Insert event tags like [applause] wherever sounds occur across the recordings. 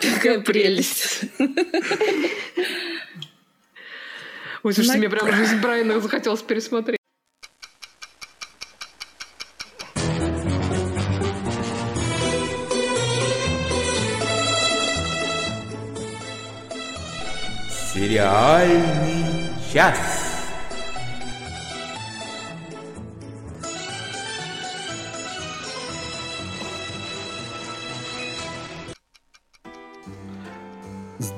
Какая прелесть. Ой, слушайте, мне прям жизнь Брайана захотелось пересмотреть. Сериальный час.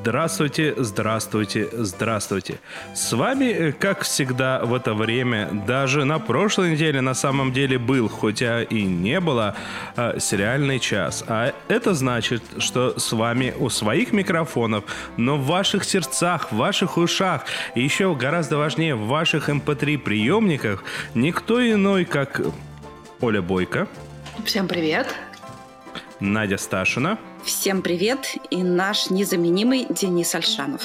Здравствуйте, здравствуйте, здравствуйте. С вами, э, как всегда в это время, даже на прошлой неделе на самом деле был, хотя и не было, э, сериальный час. А это значит, что с вами у своих микрофонов, но в ваших сердцах, в ваших ушах и еще гораздо важнее в ваших MP3 эм приемниках никто иной, как Оля Бойко. Всем привет. Надя Сташина. Всем привет и наш незаменимый Денис Альшанов.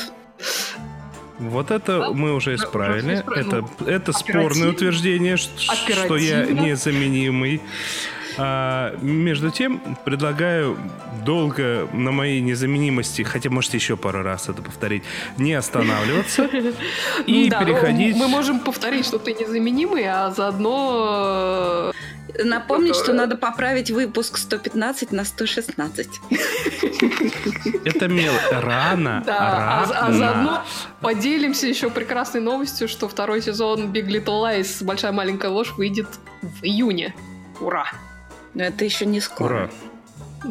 Вот это мы уже исправили. Это, это спорное утверждение, что я незаменимый. А, между тем, предлагаю долго на моей незаменимости, хотя можете еще пару раз это повторить, не останавливаться [laughs] и переходить... Мы можем повторить, что ты незаменимый, а заодно Напомнить, что надо поправить выпуск 115 на 116. Это мел рано. Да, а рано. А, а заодно поделимся еще прекрасной новостью, что второй сезон Big Little Lies «Большая маленькая ложь» выйдет в июне. Ура! Но это еще не скоро. Ура.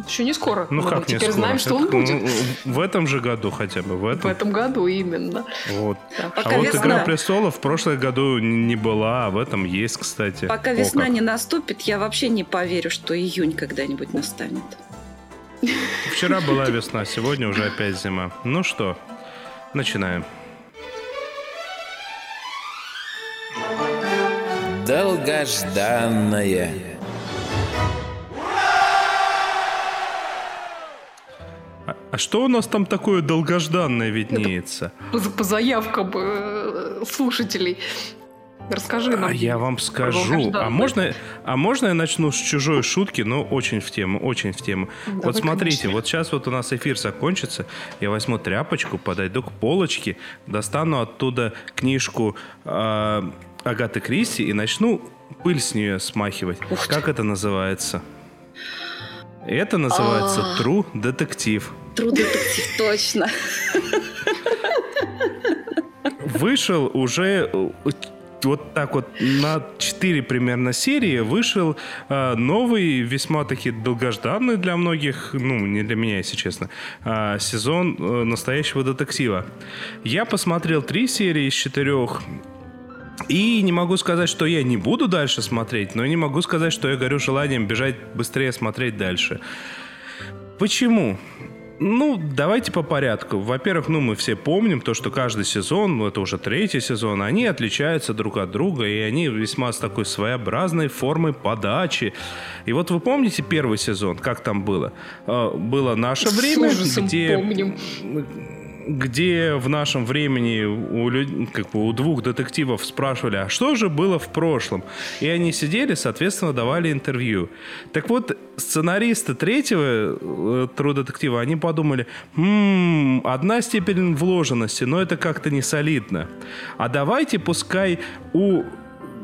Еще не скоро. Ну как теперь не скоро? знаем, что он будет. В этом же году хотя бы. В этом, в этом году именно. Вот. Да. а вот весна... «Игра престолов» в прошлом году не была, а в этом есть, кстати. Пока О, весна как. не наступит, я вообще не поверю, что июнь когда-нибудь настанет. Вчера была [laughs] весна, сегодня уже опять зима. Ну что, начинаем. Долгожданное А что у нас там такое долгожданное виднеется? Это по, заявкам э, слушателей. Расскажи нам. А я вам скажу. А можно, а можно я начну с чужой шутки, но очень в тему, очень в тему. Давай, вот смотрите, конечно. вот сейчас вот у нас эфир закончится, я возьму тряпочку, подойду к полочке, достану оттуда книжку э, Агаты Кристи и начну пыль с нее смахивать. Как это называется? Это называется а. True Детектив. True Детектив, [laughs] точно. Вышел уже э, вот так вот на 4 примерно серии вышел э, новый, весьма таки долгожданный для многих, ну, не для меня, если честно, э, сезон э, настоящего детектива. Я посмотрел три серии из четырех, и не могу сказать, что я не буду дальше смотреть, но не могу сказать, что я горю желанием бежать быстрее смотреть дальше. Почему? Ну, давайте по порядку. Во-первых, ну, мы все помним то, что каждый сезон, ну, это уже третий сезон, они отличаются друг от друга, и они весьма с такой своеобразной формой подачи. И вот вы помните первый сезон, как там было? А, было наше время, где... помним где в нашем времени у, люд... как бы у двух детективов спрашивали, а что же было в прошлом? И они сидели, соответственно, давали интервью. Так вот, сценаристы третьего э, True детектива, они подумали, м-м, одна степень вложенности, но это как-то не солидно. А давайте пускай у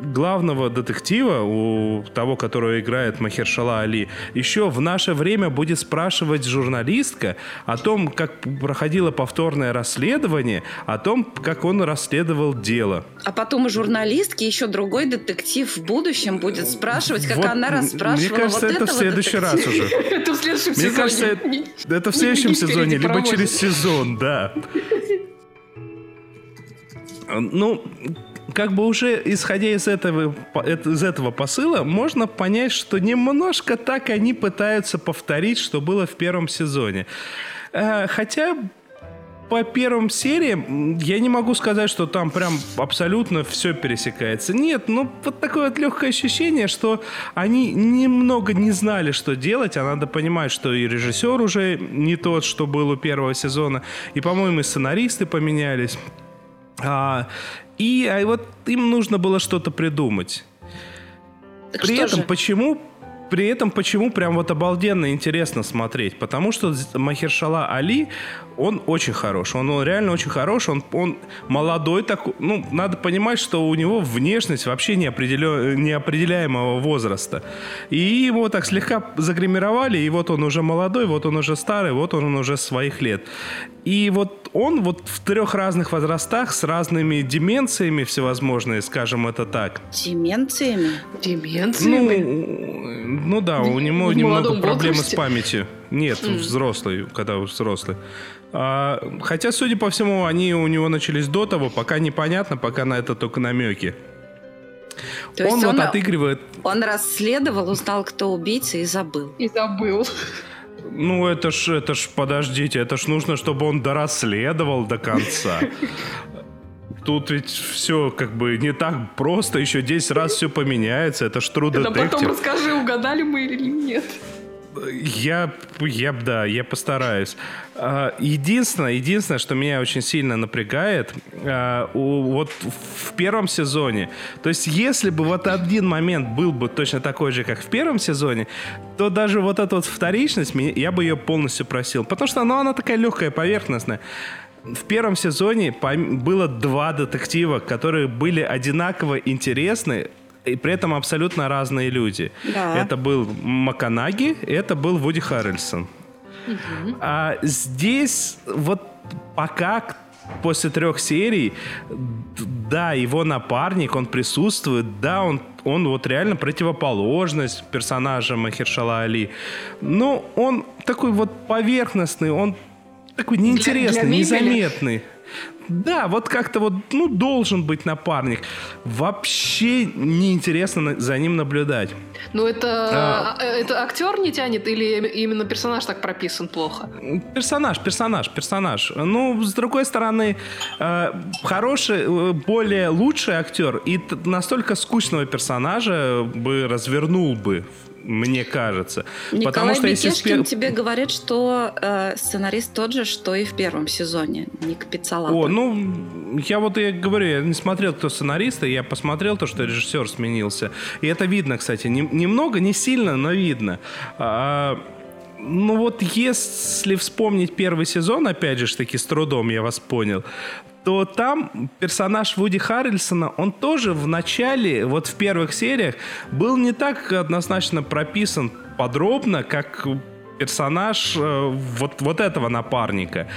главного детектива, у того, которого играет Махершала Али, еще в наше время будет спрашивать журналистка о том, как проходило повторное расследование, о том, как он расследовал дело. А потом у журналистки еще другой детектив в будущем будет спрашивать, как вот, она расспрашивала Мне кажется, вот это в следующий детектива. раз уже. [laughs] Это в следующем сезоне. Мне кажется, [laughs] это в следующем сезоне, либо через сезон, да. Ну, как бы уже исходя из этого, из этого посыла, можно понять, что немножко так они пытаются повторить, что было в первом сезоне. Э, хотя по первым сериям я не могу сказать, что там прям абсолютно все пересекается. Нет, ну вот такое вот легкое ощущение, что они немного не знали, что делать, а надо понимать, что и режиссер уже не тот, что был у первого сезона, и, по-моему, и сценаристы поменялись. А, и а вот им нужно было что-то придумать. Так При этом же? почему при этом почему прям вот обалденно интересно смотреть? Потому что Махершала Али, он очень хорош. Он, он реально очень хорош. Он, он молодой такой. Ну, надо понимать, что у него внешность вообще неопределен, неопределяемого возраста. И его так слегка загримировали, и вот он уже молодой, вот он уже старый, вот он уже своих лет. И вот он вот в трех разных возрастах с разными деменциями всевозможные, скажем это так. Деменциями? Деменциями? Ну, ну да, у него В немного проблемы возрасте? с памятью. Нет, М. взрослый, когда взрослый. А, хотя, судя по всему, они у него начались до того, пока непонятно, пока на это только намеки. То есть он, он, вот отыгрывает он расследовал, узнал, кто убийца и забыл. И забыл. Ну, это ж, это ж, подождите, это ж нужно, чтобы он дорасследовал до конца. Тут ведь все как бы не так просто, еще 10 раз все поменяется, это ж true Да потом расскажи, угадали мы или нет. Я, я, да, я постараюсь. А, Единственное, единственное, что меня очень сильно напрягает, а, вот в первом сезоне, то есть если бы вот один момент был бы точно такой же, как в первом сезоне, то даже вот эта вот вторичность, я бы ее полностью просил. Потому что ну, она такая легкая, поверхностная. В первом сезоне было два детектива, которые были одинаково интересны, и при этом абсолютно разные люди. Да. Это был Маканаги, это был Вуди Харрельсон. А здесь вот пока после трех серий, да, его напарник, он присутствует, да, он, он вот реально противоположность персонажа Махершала Али. Но он такой вот поверхностный, он такой неинтересный, для мебели? незаметный. Да, вот как-то вот, ну, должен быть напарник. Вообще неинтересно за ним наблюдать. Ну это, А. а, это актер не тянет или именно персонаж так прописан плохо? Персонаж, персонаж, персонаж. Ну, с другой стороны, э, хороший, э, более лучший актер и настолько скучного персонажа бы развернул бы, мне кажется. Николай Потому что если... Бекешкин спе- тебе говорит, что э, сценарист тот же, что и в первом сезоне. Ник Пиццалата. О, ну, я вот я говорю, я не смотрел, кто сценарист, и я посмотрел то, что режиссер сменился. И это видно, кстати, не- немного, не сильно, но видно. А, ну вот если вспомнить первый сезон, опять же, таки с трудом я вас понял, то там персонаж Вуди Харрельсона, он тоже в начале, вот в первых сериях, был не так однозначно прописан подробно, как персонаж э, вот, вот этого напарника.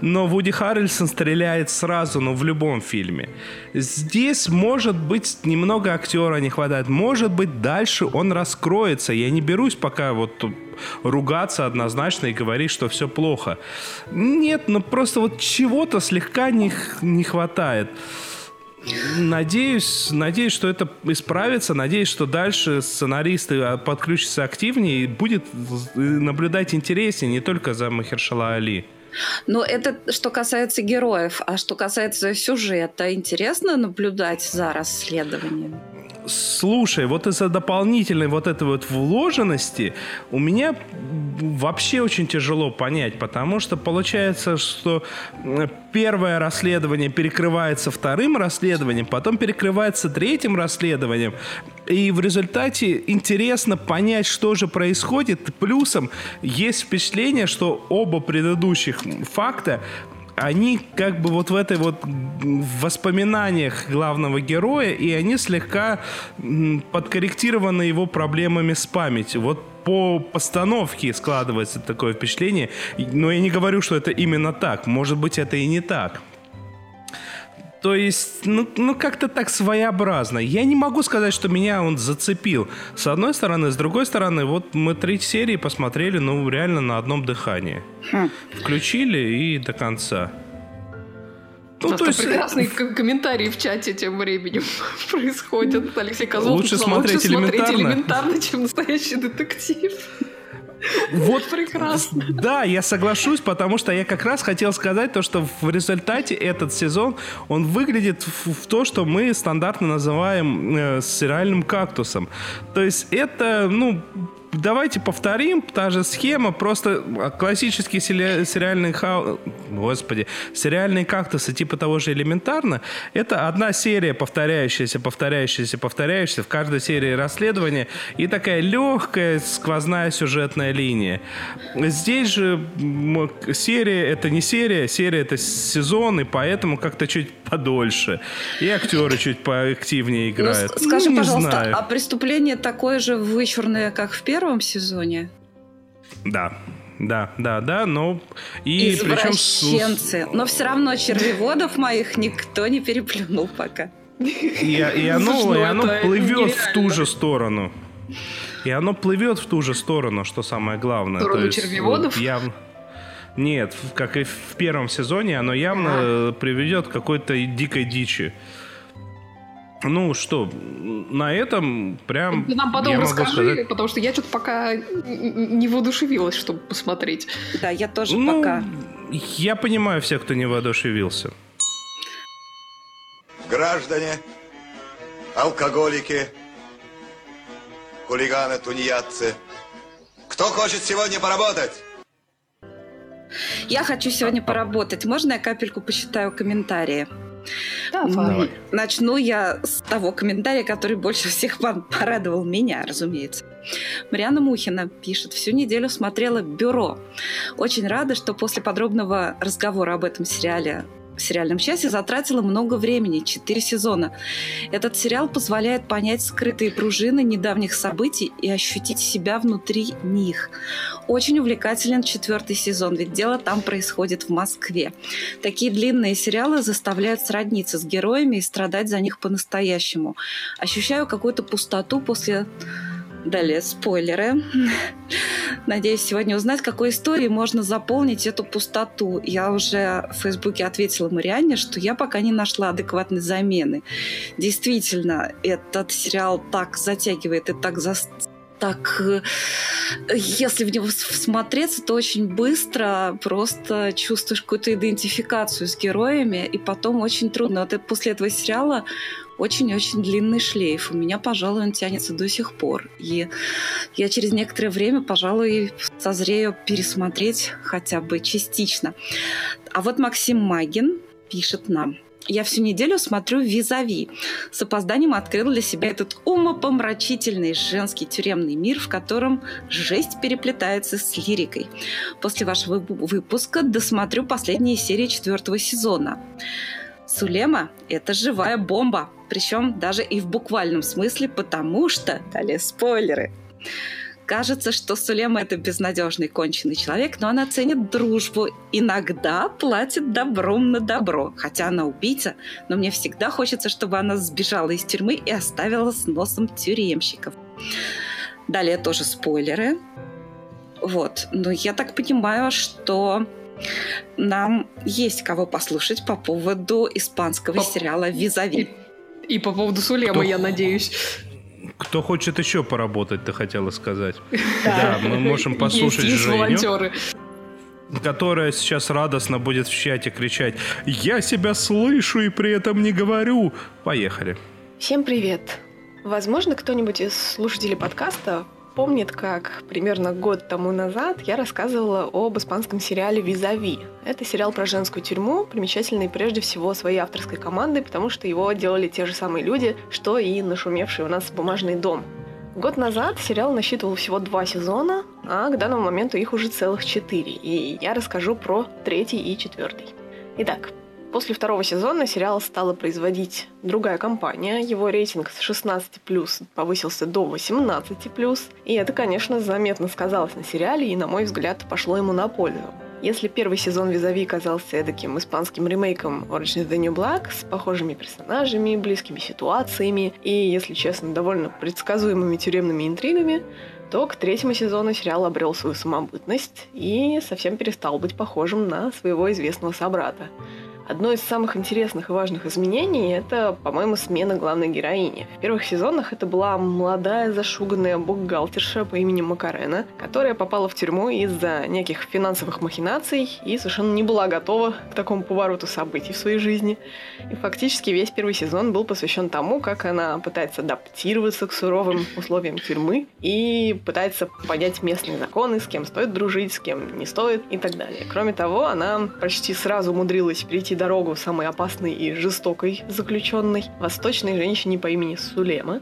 Но Вуди Харрельсон стреляет сразу, ну, в любом фильме. Здесь, может быть, немного актера не хватает. Может быть, дальше он раскроется. Я не берусь пока вот ругаться однозначно и говорить, что все плохо. Нет, ну просто вот чего-то слегка не, не хватает. Надеюсь, надеюсь, что это исправится. Надеюсь, что дальше сценаристы а, подключатся активнее и будет наблюдать интереснее не только за Махершала Али. Но это что касается героев, а что касается сюжета, интересно наблюдать за расследованием. Слушай, вот из-за дополнительной вот этой вот вложенности у меня вообще очень тяжело понять, потому что получается, что первое расследование перекрывается вторым расследованием, потом перекрывается третьим расследованием, и в результате интересно понять, что же происходит. Плюсом есть впечатление, что оба предыдущих факта они как бы вот в этой вот воспоминаниях главного героя, и они слегка подкорректированы его проблемами с памятью. Вот по постановке складывается такое впечатление, но я не говорю, что это именно так. Может быть, это и не так. То есть, ну, ну как-то так своеобразно. Я не могу сказать, что меня он зацепил. С одной стороны, с другой стороны, вот мы три серии посмотрели, ну, реально на одном дыхании. Хм. Включили и до конца. Ну, то есть, прекрасные к- комментарии в чате тем временем [laughs] происходят. Алексей Козлов Лучше написал, смотреть лучше смотреть элементарно». элементарно, чем настоящий детектив. Вот Прекрасно. Да, я соглашусь, потому что я как раз хотел сказать то, что в результате этот сезон, он выглядит в, в то, что мы стандартно называем э, сериальным кактусом. То есть это, ну, давайте повторим, та же схема, просто классический сериальный хаос, господи, сериальные кактусы типа того же элементарно, это одна серия, повторяющаяся, повторяющаяся, повторяющаяся, в каждой серии расследования, и такая легкая сквозная сюжетная линия. Здесь же серия это не серия, серия это сезон, и поэтому как-то чуть подольше. И актеры чуть поактивнее ну, играют. Ну, скажи, ну, пожалуйста, знаю. а преступление такое же вычурное, как в первом сезоне? Да. Да, да, да, но и Извращенцы. Причем... Но все равно червеводов моих никто не переплюнул пока. И, и оно, и оно плывет в ту же сторону. И оно плывет в ту же сторону, что самое главное. В сторону То есть, червеводов? Явно... Нет, как и в первом сезоне, оно явно а. приведет к какой-то дикой дичи. Ну что, на этом прям... Ты нам потом расскажи, сказать... потому что я что-то пока не воодушевилась, чтобы посмотреть. Да, я тоже ну, пока. Я понимаю всех, кто не воодушевился. Граждане, алкоголики, хулиганы, тунеядцы, кто хочет сегодня поработать? Я хочу сегодня поработать. Можно я капельку посчитаю комментарии? Давай. Начну я с того комментария, который больше всех [laughs] порадовал меня, разумеется. Мариана Мухина пишет, всю неделю смотрела «Бюро». Очень рада, что после подробного разговора об этом сериале сериальном часе затратила много времени, 4 сезона. Этот сериал позволяет понять скрытые пружины недавних событий и ощутить себя внутри них. Очень увлекателен четвертый сезон, ведь дело там происходит в Москве. Такие длинные сериалы заставляют сродниться с героями и страдать за них по-настоящему. Ощущаю какую-то пустоту после Далее спойлеры. Надеюсь сегодня узнать, какой историей можно заполнить эту пустоту. Я уже в Фейсбуке ответила Марианне, что я пока не нашла адекватной замены. Действительно, этот сериал так затягивает и так за так, э, если в него всмотреться, то очень быстро просто чувствуешь какую-то идентификацию с героями, и потом очень трудно. Вот после этого сериала очень-очень длинный шлейф. У меня, пожалуй, он тянется до сих пор. И я через некоторое время, пожалуй, созрею пересмотреть хотя бы частично. А вот Максим Магин пишет нам. Я всю неделю смотрю «Визави». С опозданием открыл для себя этот умопомрачительный женский тюремный мир, в котором жесть переплетается с лирикой. После вашего выпуска досмотрю последние серии четвертого сезона. Сулема – это живая бомба, причем даже и в буквальном смысле, потому что, далее спойлеры, Кажется, что Сулема это безнадежный конченый человек, но она ценит дружбу. Иногда платит добром на добро. Хотя она убийца, но мне всегда хочется, чтобы она сбежала из тюрьмы и оставила с носом тюремщиков. Далее тоже спойлеры. Вот. Но я так понимаю, что нам есть кого послушать по поводу испанского по... сериала «Визави». И, и по поводу Сулема, я надеюсь. Кто хочет еще поработать, ты хотела сказать. [laughs] Да, мы можем послушать есть, Женю. волонтеры которая сейчас радостно будет в чате кричать «Я себя слышу и при этом не говорю». Поехали. Всем привет. Возможно, кто-нибудь из слушателей подкаста помнит, как примерно год тому назад я рассказывала об испанском сериале «Визави». Это сериал про женскую тюрьму, примечательный прежде всего своей авторской командой, потому что его делали те же самые люди, что и нашумевший у нас «Бумажный дом». Год назад сериал насчитывал всего два сезона, а к данному моменту их уже целых четыре, и я расскажу про третий и четвертый. Итак, После второго сезона сериал стала производить другая компания. Его рейтинг с 16+, повысился до 18+. И это, конечно, заметно сказалось на сериале и, на мой взгляд, пошло ему на пользу. Если первый сезон Визави казался таким испанским ремейком Orange is the New Black с похожими персонажами, близкими ситуациями и, если честно, довольно предсказуемыми тюремными интригами, то к третьему сезону сериал обрел свою самобытность и совсем перестал быть похожим на своего известного собрата. Одно из самых интересных и важных изменений – это, по-моему, смена главной героини. В первых сезонах это была молодая зашуганная бухгалтерша по имени Макарена, которая попала в тюрьму из-за неких финансовых махинаций и совершенно не была готова к такому повороту событий в своей жизни. И фактически весь первый сезон был посвящен тому, как она пытается адаптироваться к суровым условиям тюрьмы и пытается понять местные законы, с кем стоит дружить, с кем не стоит и так далее. Кроме того, она почти сразу умудрилась перейти дорогу самой опасной и жестокой заключенной, восточной женщине по имени Сулема.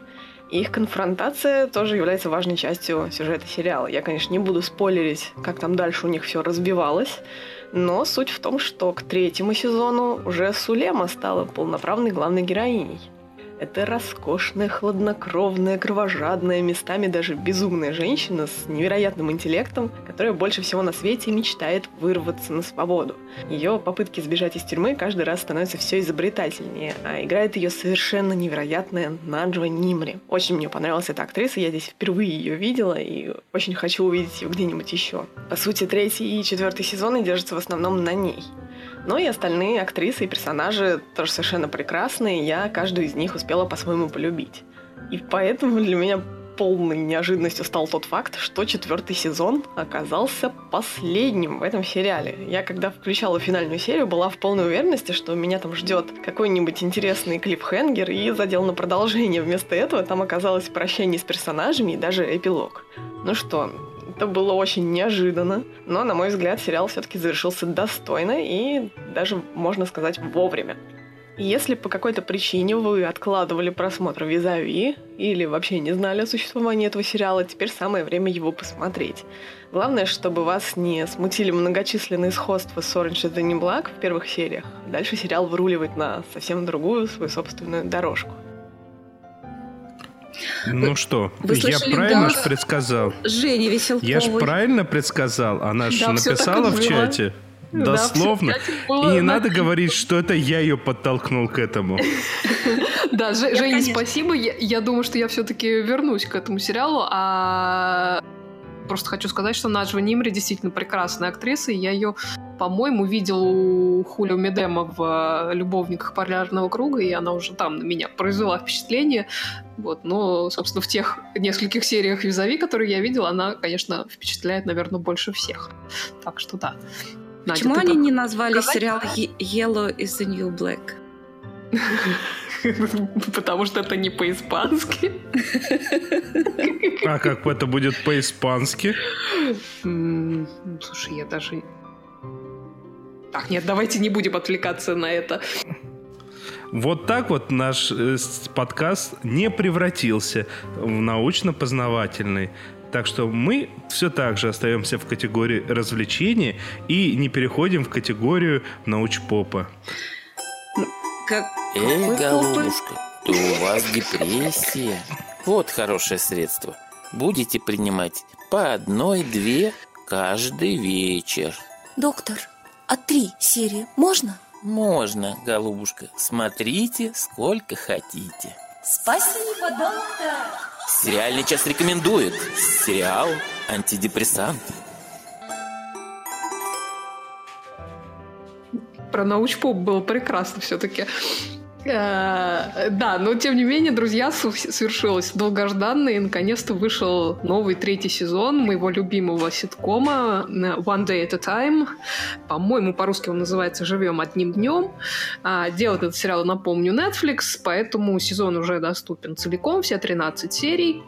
Их конфронтация тоже является важной частью сюжета сериала. Я, конечно, не буду спойлерить, как там дальше у них все разбивалось, но суть в том, что к третьему сезону уже Сулема стала полноправной главной героиней. Это роскошная, хладнокровная, кровожадная, местами даже безумная женщина с невероятным интеллектом, которая больше всего на свете мечтает вырваться на свободу. Ее попытки сбежать из тюрьмы каждый раз становятся все изобретательнее, а играет ее совершенно невероятная Наджва Нимри. Очень мне понравилась эта актриса, я здесь впервые ее видела и очень хочу увидеть ее где-нибудь еще. По сути, третий и четвертый сезоны держатся в основном на ней. Но и остальные актрисы и персонажи тоже совершенно прекрасные, я каждую из них успела по-своему полюбить. И поэтому для меня полной неожиданностью стал тот факт, что четвертый сезон оказался последним в этом сериале. Я, когда включала финальную серию, была в полной уверенности, что меня там ждет какой-нибудь интересный клипхенгер и задел на продолжение. Вместо этого там оказалось прощание с персонажами и даже эпилог. Ну что, это было очень неожиданно, но, на мой взгляд, сериал все-таки завершился достойно и даже, можно сказать, вовремя. Если по какой-то причине вы откладывали просмотр Визави или вообще не знали о существовании этого сериала, теперь самое время его посмотреть. Главное, чтобы вас не смутили многочисленные сходства с Orange is the New Black в первых сериях. Дальше сериал выруливает на совсем другую свою собственную дорожку. Ну что, Вы я правильно да? предсказал? Женя Веселковой. Я же правильно предсказал? Она же да, написала в чате. Дословно. Да, и не надо говорить, что это я ее подтолкнул к этому. [laughs] Да, Женя, спасибо. Я думаю, что я все-таки вернусь к этому сериалу, а просто хочу сказать, что Наджва Нимри действительно прекрасная актриса, и я ее, по-моему, видел у Хулио Медема в э, «Любовниках полярного круга», и она уже там на меня произвела впечатление. Вот, но, собственно, в тех нескольких сериях Визави, которые я видела, она, конечно, впечатляет, наверное, больше всех. Так что да. Надя, Почему они не назвали сказать? сериал Yellow is the New Black? [laughs] Потому что это не по-испански. А как это будет по-испански? Слушай, я даже... Так, нет, давайте не будем отвлекаться на это. Вот так вот наш э, подкаст не превратился в научно-познавательный. Так что мы все так же остаемся в категории развлечения и не переходим в категорию научпопа. Как... Эй, голубушка, то у вас депрессия. Вот хорошее средство. Будете принимать по одной-две каждый вечер. Доктор, а три серии можно? Можно, голубушка. Смотрите, сколько хотите. Спасибо, доктор. Сериальный час рекомендует. Сериал «Антидепрессант». Про научпоп было прекрасно все-таки. Э, да, но тем не менее, друзья, совершилось долгожданно, и наконец-то вышел новый третий сезон моего любимого ситкома э, One Day at a Time. По-моему, по-русски он называется «Живем одним днем». А, делает этот сериал, напомню, Netflix, поэтому сезон уже доступен целиком, все 13 серий.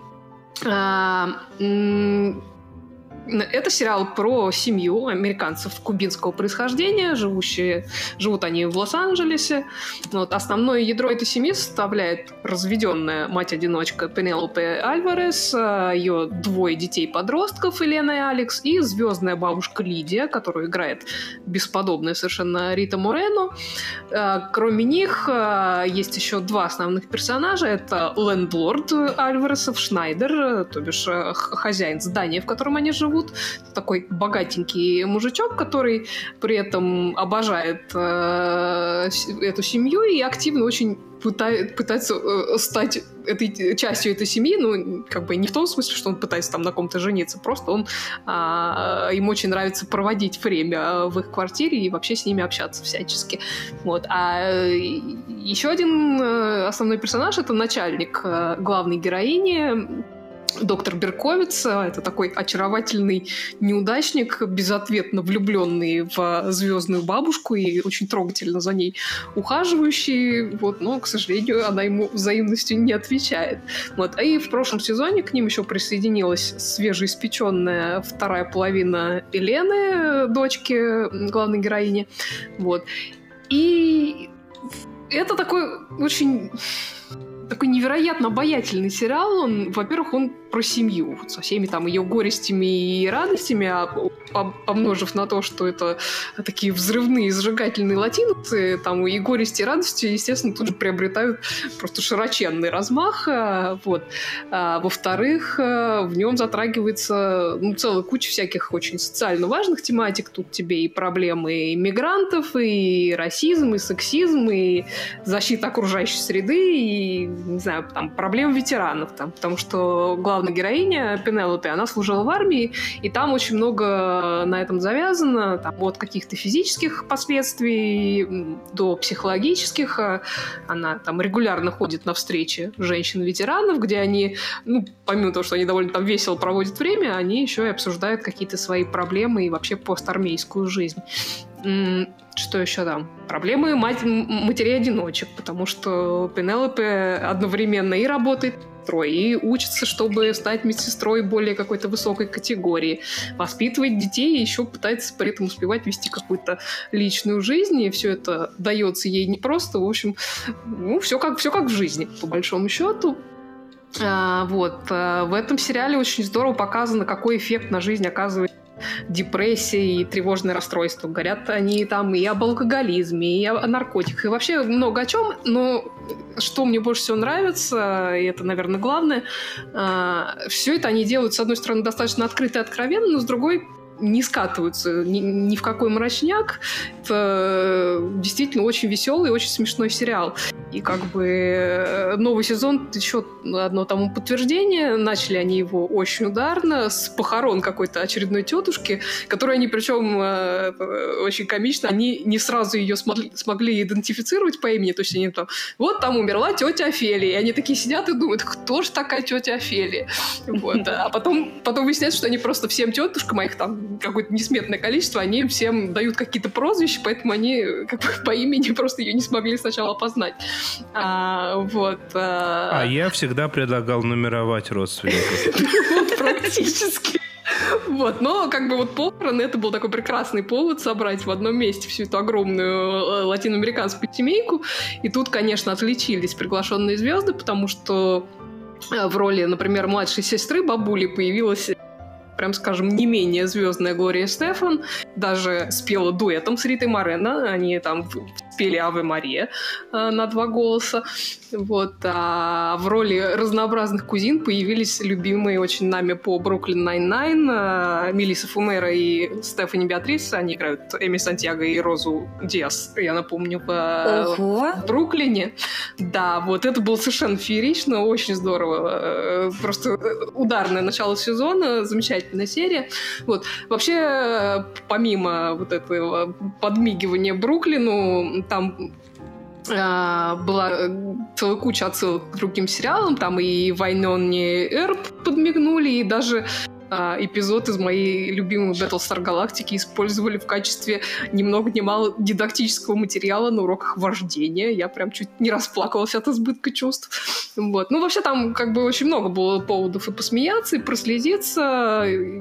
Это сериал про семью американцев кубинского происхождения, живущие, живут они в Лос-Анджелесе. Вот, основное ядро этой семьи составляет разведенная мать-одиночка Пенелопе Альварес, а, ее двое детей-подростков Елена и Алекс, и звездная бабушка Лидия, которую играет бесподобная совершенно Рита Морено. А, кроме них а, есть еще два основных персонажа. Это лендлорд Альваресов Шнайдер, то бишь хозяин здания, в котором они живут, зовут. Такой богатенький мужичок, который при этом обожает э, эту семью и активно очень пытает, пытается э, стать этой частью этой семьи, ну, как бы не в том смысле, что он пытается там на ком-то жениться, просто он, а, ему очень нравится проводить время в их квартире и вообще с ними общаться всячески. Вот. А э, еще один э, основной персонаж — это начальник э, главной героини, доктор Берковиц. Это такой очаровательный неудачник, безответно влюбленный в звездную бабушку и очень трогательно за ней ухаживающий. Вот, но, к сожалению, она ему взаимностью не отвечает. Вот. А и в прошлом сезоне к ним еще присоединилась свежеиспеченная вторая половина Елены, дочки главной героини. Вот. И это такой очень невероятно обаятельный сериал. Он, во-первых, он про семью со всеми там ее горестями и радостями, а помножив на то, что это такие взрывные, зажигательные латиносы, там и горести, и радости, естественно, тут же приобретают просто широченный размах. А, вот. А, во-вторых, а, в нем затрагивается ну, целая куча всяких очень социально важных тематик. Тут тебе и проблемы иммигрантов, и расизм, и сексизм, и защита окружающей среды, и, знаю, там, проблемы ветеранов. Там, потому что главная героиня Пенелопе, она служила в армии, и там очень много на этом завязано, там, от каких-то физических последствий до психологических. Она там регулярно ходит на встречи женщин-ветеранов, где они, ну, помимо того, что они довольно там весело проводят время, они еще и обсуждают какие-то свои проблемы и вообще постармейскую жизнь. Что еще там? Проблемы мать, матерей-одиночек, потому что Пенелопе одновременно и работает медсестрой и учится, чтобы стать медсестрой более какой-то высокой категории. Воспитывает детей и еще пытается при этом успевать вести какую-то личную жизнь, и все это дается ей непросто. В общем, ну, все как, все как в жизни, по большому счету. А, вот. А, в этом сериале очень здорово показано, какой эффект на жизнь оказывает депрессия и тревожное расстройство. Говорят они там и об алкоголизме, и о наркотиках, и вообще много о чем. Но что мне больше всего нравится, и это, наверное, главное, а, все это они делают, с одной стороны, достаточно открыто и откровенно, но с другой не скатываются ни, ни в какой мрачняк. Это действительно очень веселый очень смешной сериал. И как бы э, новый сезон еще одно тому подтверждение. Начали они его очень ударно, с похорон какой-то очередной тетушки, которую они, причем э, очень комично, они не сразу ее смогли, смогли идентифицировать по имени. То есть они там, вот там умерла тетя Офелия. И они такие сидят и думают, кто же такая тетя Офелия? Вот. А потом, потом выясняется, что они просто всем тетушкам, а их там какое-то несметное количество, они всем дают какие-то прозвища, поэтому они как бы по имени просто ее не смогли сначала опознать. А, вот. А... а я всегда предлагал нумеровать родственников. [laughs] Практически. Вот, но как бы вот похороны это был такой прекрасный повод собрать в одном месте всю эту огромную э, латиноамериканскую семейку. И тут, конечно, отличились приглашенные звезды, потому что э, в роли, например, младшей сестры бабули появилась прям скажем, не менее звездная Глория Стефан, даже спела дуэтом с Ритой Морено, они там спели Аве Мария э, на два голоса. Вот. А в роли разнообразных кузин появились любимые очень нами по Brooklyn Nine-Nine э, Мелисса Фумера и Стефани Беатрис. Они играют Эми Сантьяго и Розу Диас, я напомню, в, Ого. в Бруклине. Да, вот это было совершенно феерично, очень здорово. Э, просто ударное начало сезона, замечательная серия. Вот. Вообще, помимо вот этого подмигивания Бруклину, там а, была целая куча отсылок к другим сериалам, там и Вайноне Эрб подмигнули, и даже а, эпизод из моей любимой Battlestar Галактики использовали в качестве ни много ни мало дидактического материала на уроках вождения. Я прям чуть не расплакалась от избытка чувств. Вот. Ну, вообще там как бы очень много было поводов и посмеяться, и прослезиться, и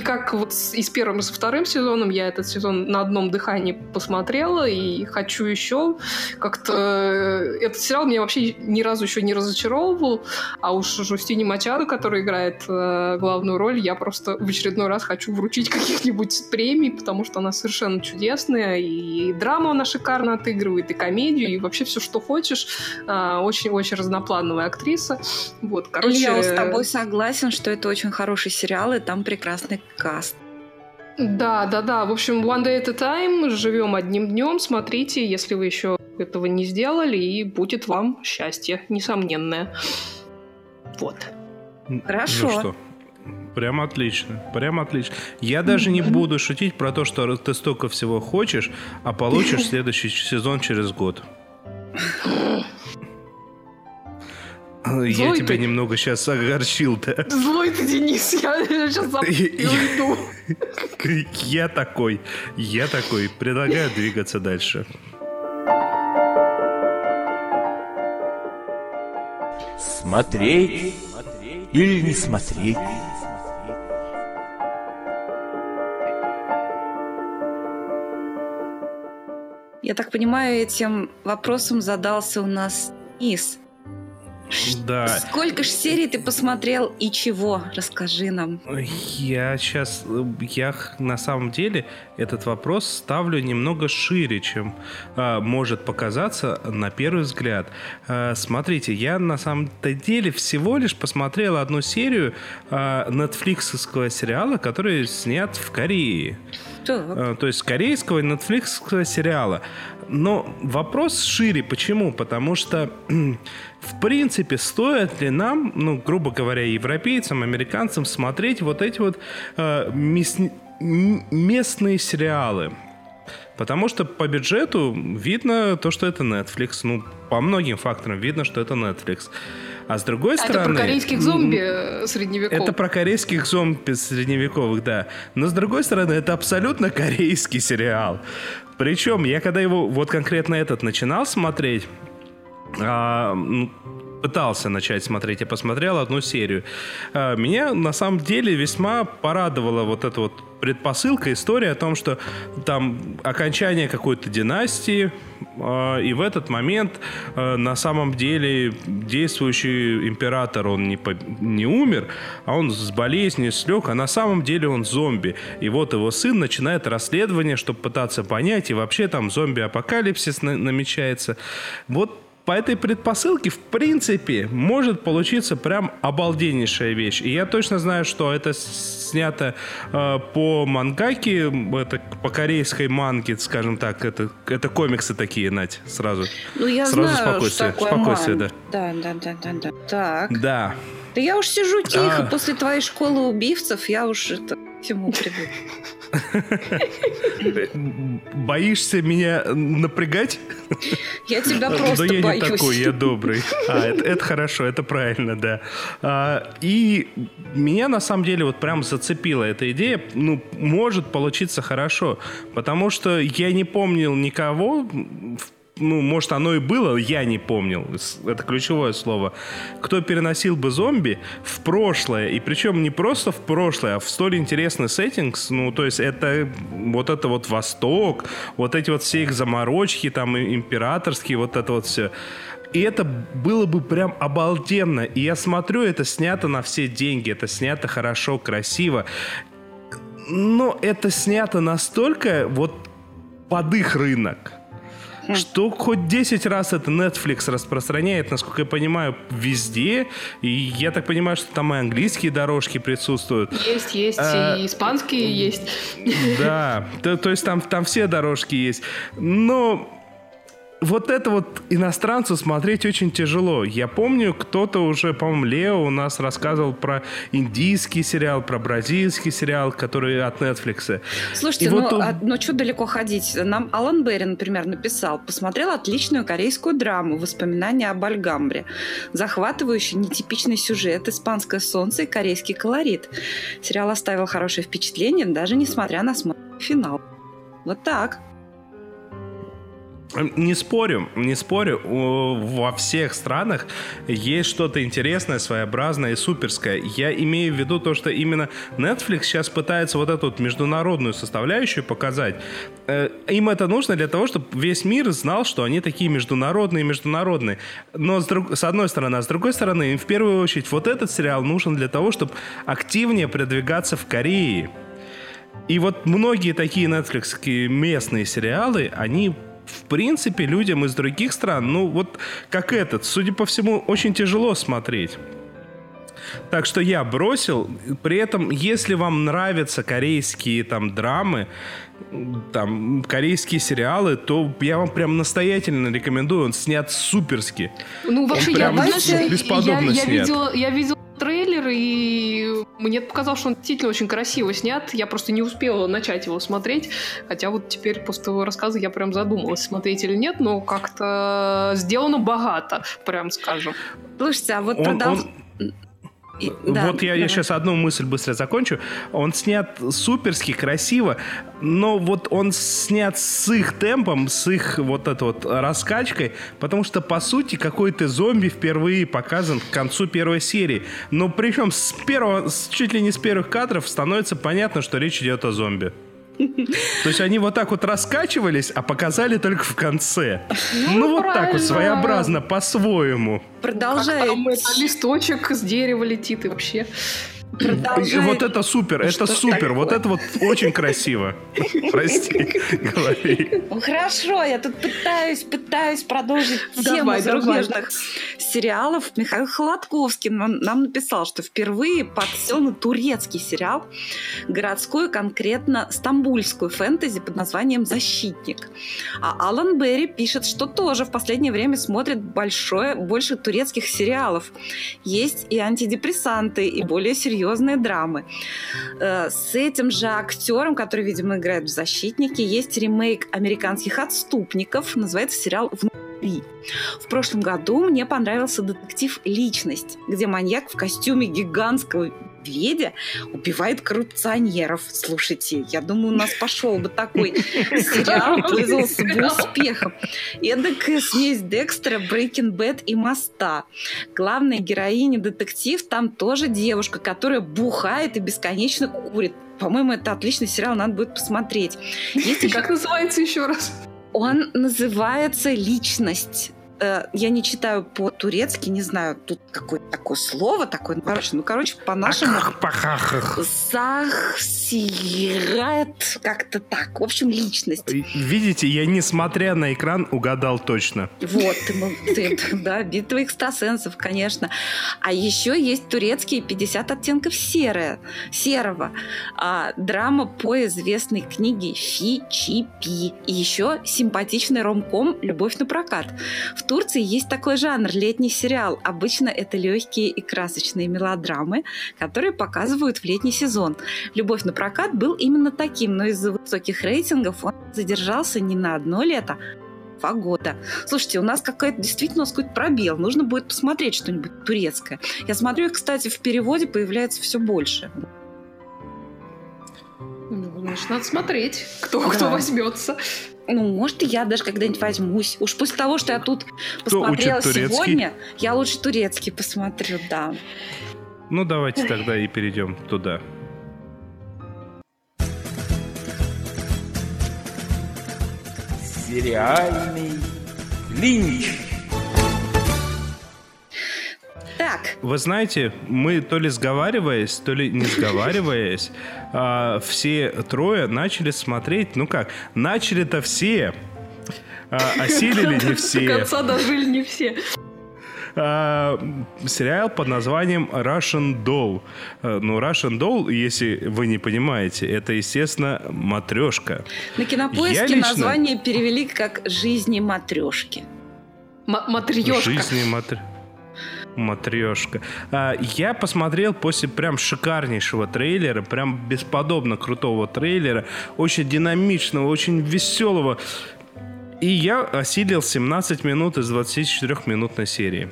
как вот и с первым, и со вторым сезоном я этот сезон на одном дыхании посмотрела и хочу еще. Как-то э, этот сериал меня вообще ни разу еще не разочаровывал, а уж Жустине Мачадо, который играет э, главную роль, я просто в очередной раз хочу вручить каких-нибудь премий, потому что она совершенно чудесная, и драма она шикарно отыгрывает, и комедию, и вообще все, что хочешь. Э, очень-очень разноплановая актриса. Вот, короче... Я с тобой согласен, что это очень хороший сериал, и там прекрасно интересный каст. Да, да, да. В общем, one day at a time, живем одним днем. Смотрите, если вы еще этого не сделали, и будет вам счастье, несомненное. Вот. Хорошо. Ну что, прям отлично, прям отлично. Я даже не буду шутить про то, что ты столько всего хочешь, а получишь [laughs] следующий сезон через год. [laughs] Я Злой тебя ты. немного сейчас огорчил, да? Злой ты, Денис, я сейчас уйду. Я такой, я такой. Предлагаю двигаться дальше. Смотреть или не смотреть? Я так понимаю, этим вопросом задался у нас Низ. Да. Сколько ж серий ты посмотрел и чего? Расскажи нам. Я сейчас, я на самом деле этот вопрос ставлю немного шире, чем а, может показаться на первый взгляд. А, смотрите, я на самом-то деле всего лишь посмотрел одну серию а, нетфликсовского сериала, который снят в Корее. Так. А, то есть корейского и нетфликсовского сериала. Но вопрос шире. Почему? Потому что, в принципе, стоит ли нам, ну, грубо говоря, европейцам, американцам смотреть вот эти вот э, мясни- м- местные сериалы? Потому что по бюджету видно то, что это Netflix. Ну, по многим факторам видно, что это Netflix. А с другой Это стороны... про корейских зомби э, средневековых. это про корейских зомби средневековых, да. Но с другой стороны, это абсолютно корейский сериал. Причем я когда его, вот конкретно этот начинал смотреть, а, м, пытался начать смотреть, я посмотрел одну серию. А, Меня на самом деле весьма порадовала вот эта вот предпосылка, история о том, что там окончание какой-то династии, и в этот момент а, на самом деле действующий император, он не, по- не умер, а он с болезнью слег, а на самом деле он зомби. И вот его сын начинает расследование, чтобы пытаться понять, и вообще там зомби-апокалипсис на- намечается. Вот по этой предпосылке, в принципе, может получиться прям обалденнейшая вещь. И я точно знаю, что это снято э, по мангаке, это по корейской манге, скажем так, это, это комиксы такие, Надь, сразу. Ну, я Сразу знаю, спокойствие, что такое спокойствие, ман. Да, да, да, да, да. Так. Да. Да я уж сижу тихо, А. после твоей школы убивцев я уж это, всему привык. [laughs] Боишься меня напрягать? Я тебя Да просто я боюсь. не такой, я добрый. А, это, это хорошо, это правильно, да. А, и меня на самом деле вот прям зацепила эта идея. Ну, может получиться хорошо, потому что я не помнил никого, в- ну, может, оно и было, я не помнил. Это ключевое слово. Кто переносил бы зомби в прошлое, и причем не просто в прошлое, а в столь интересный сеттингс, ну, то есть это вот это вот Восток, вот эти вот все их заморочки, там, императорские, вот это вот все. И это было бы прям обалденно. И я смотрю, это снято на все деньги, это снято хорошо, красиво. Но это снято настолько вот под их рынок. Что хоть 10 раз это Netflix распространяет, насколько я понимаю, везде. И я так понимаю, что там и английские дорожки присутствуют. Есть, есть, А, и испанские есть. Да, то, то есть там, там все дорожки есть. Но вот это вот иностранцу смотреть очень тяжело. Я помню, кто-то уже, по-моему, Лео у нас рассказывал про индийский сериал, про бразильский сериал, который от Netflix. Слушайте, И ну, вот он- а- ну что далеко ходить? Нам Алан Берри, например, написал, посмотрел отличную корейскую драму «Воспоминания об Альгамбре». Захватывающий, нетипичный сюжет, испанское солнце и корейский колорит. Сериал оставил хорошее впечатление, даже несмотря на смысл финал. Вот так. Не спорю, не спорю. Во всех странах есть что-то интересное, своеобразное и суперское. Я имею в виду то, что именно Netflix сейчас пытается вот эту вот международную составляющую показать. Э, Им это нужно для того, чтобы весь мир знал, что они такие международные, международные. Но с, друг- с одной стороны, а с другой стороны, им в первую очередь вот этот сериал нужен для того, чтобы активнее продвигаться в Корее. И вот многие такие Netflix местные сериалы, они в принципе людям из других стран, ну вот как этот, судя по всему, очень тяжело смотреть. Так что я бросил. При этом, если вам нравятся корейские там драмы, там корейские сериалы, то я вам прям настоятельно рекомендую. Он снят суперски. Ну, вообще, Он я, знаешь, бесподобно я, я, снят. видела, я видела трейлер, и мне показалось, что он действительно очень красиво снят. Я просто не успела начать его смотреть. Хотя вот теперь после твоего рассказа я прям задумалась, смотреть или нет, но как-то сделано богато, прям скажем. Слушайте, а вот Он- продолж... он- И- да, вот я, давай. я сейчас одну мысль быстро закончу. Он снят суперски, красиво, но вот он снят с их темпом, с их вот этой вот раскачкой, потому что, по сути, какой-то зомби впервые показан к концу первой серии. Но причем с первого, чуть ли не с первых кадров становится понятно, что речь идет о зомби. То есть они вот так вот раскачивались, а показали только в конце. Ну, вот так вот, своеобразно, по-своему. Как Продолжает, там это, листочек с дерева летит и вообще. Продолжает Вот это супер, это Что супер, вот это вот очень красиво. [laughs] Прости, говори. Ну, Хорошо, я тут пытаюсь, пытаюсь продолжить тему Давай, зарубежных сериалов. Михаил Холодковский нам, нам написал, что впервые подсел на турецкий сериал, городскую, конкретно стамбульскую фэнтези под названием «Защитник». А Алан Берри пишет, что тоже в последнее время смотрит большое, больше турецких сериалов. Есть и антидепрессанты, и более серьезные драмы. Э, С этим же актером, который, видимо, играет в «Защитнике», есть ремейк американских «Отступников». Называется сериал «Внутри». В прошлом году мне понравился детектив «Личность», где маньяк в костюме гигантского медведя убивает коррупционеров. Слушайте, я думаю, у нас пошел бы такой сериал, [laughs] пользовался бы успехом. Эдакая смесь Декстера, Breaking Bad и Моста. Главная героиня детектив там тоже девушка, которая бухает и бесконечно курит. По-моему, это отличный сериал, надо будет посмотреть. Есть Как называется еще раз? он называется «Личность». Э, Я не читаю по-турецки, не знаю, тут какое-то такое слово, такое, ну, короче, ну, короче, по-нашему. Сахсирает как-то так. В общем, личность. Видите, я, несмотря на экран, угадал точно. Вот, ты, ты, да, битва экстрасенсов, конечно. А еще есть турецкие 50 оттенков серое, серого. А, драма по известной книге Фи Чи Пи. И еще симпатичный ромком «Любовь на прокат». В Турции есть такой жанр – летний сериал. Обычно это легкие и красочные мелодрамы, которые показывают в летний сезон. «Любовь на прокат» был именно таким, но из-за высоких рейтингов он задержался не на одно лето, два года. Слушайте, у нас какая-то действительно у нас какой-то пробел. Нужно будет посмотреть что-нибудь турецкое. Я смотрю их, кстати, в переводе появляется все больше. Ну, значит, надо смотреть, кто, Да. кто возьмется. Ну, может, и я даже когда-нибудь возьмусь. Уж после того, что я тут Кто посмотрела сегодня, я лучше турецкий посмотрю, да. Ну, давайте тогда и перейдем туда. Сериальный клинч. Так, Вы знаете, мы то ли сговариваясь, то ли не [laughs] сговариваясь, а, все трое начали смотреть, ну как, начали-то все, а, [laughs] осилили не До все. конца дожили не все. А, сериал под названием Russian Doll. Ну, Russian Doll, если вы не понимаете, это, естественно, матрешка. на кинопоиске Я лично- название перевели как «Жизни матрешки». М- Матрешка. Жизни матр... матрешка. А, я посмотрел после прям шикарнейшего трейлера, прям бесподобно крутого трейлера, очень динамичного, очень веселого. И я осилил 17 минут из 24-минутной серии.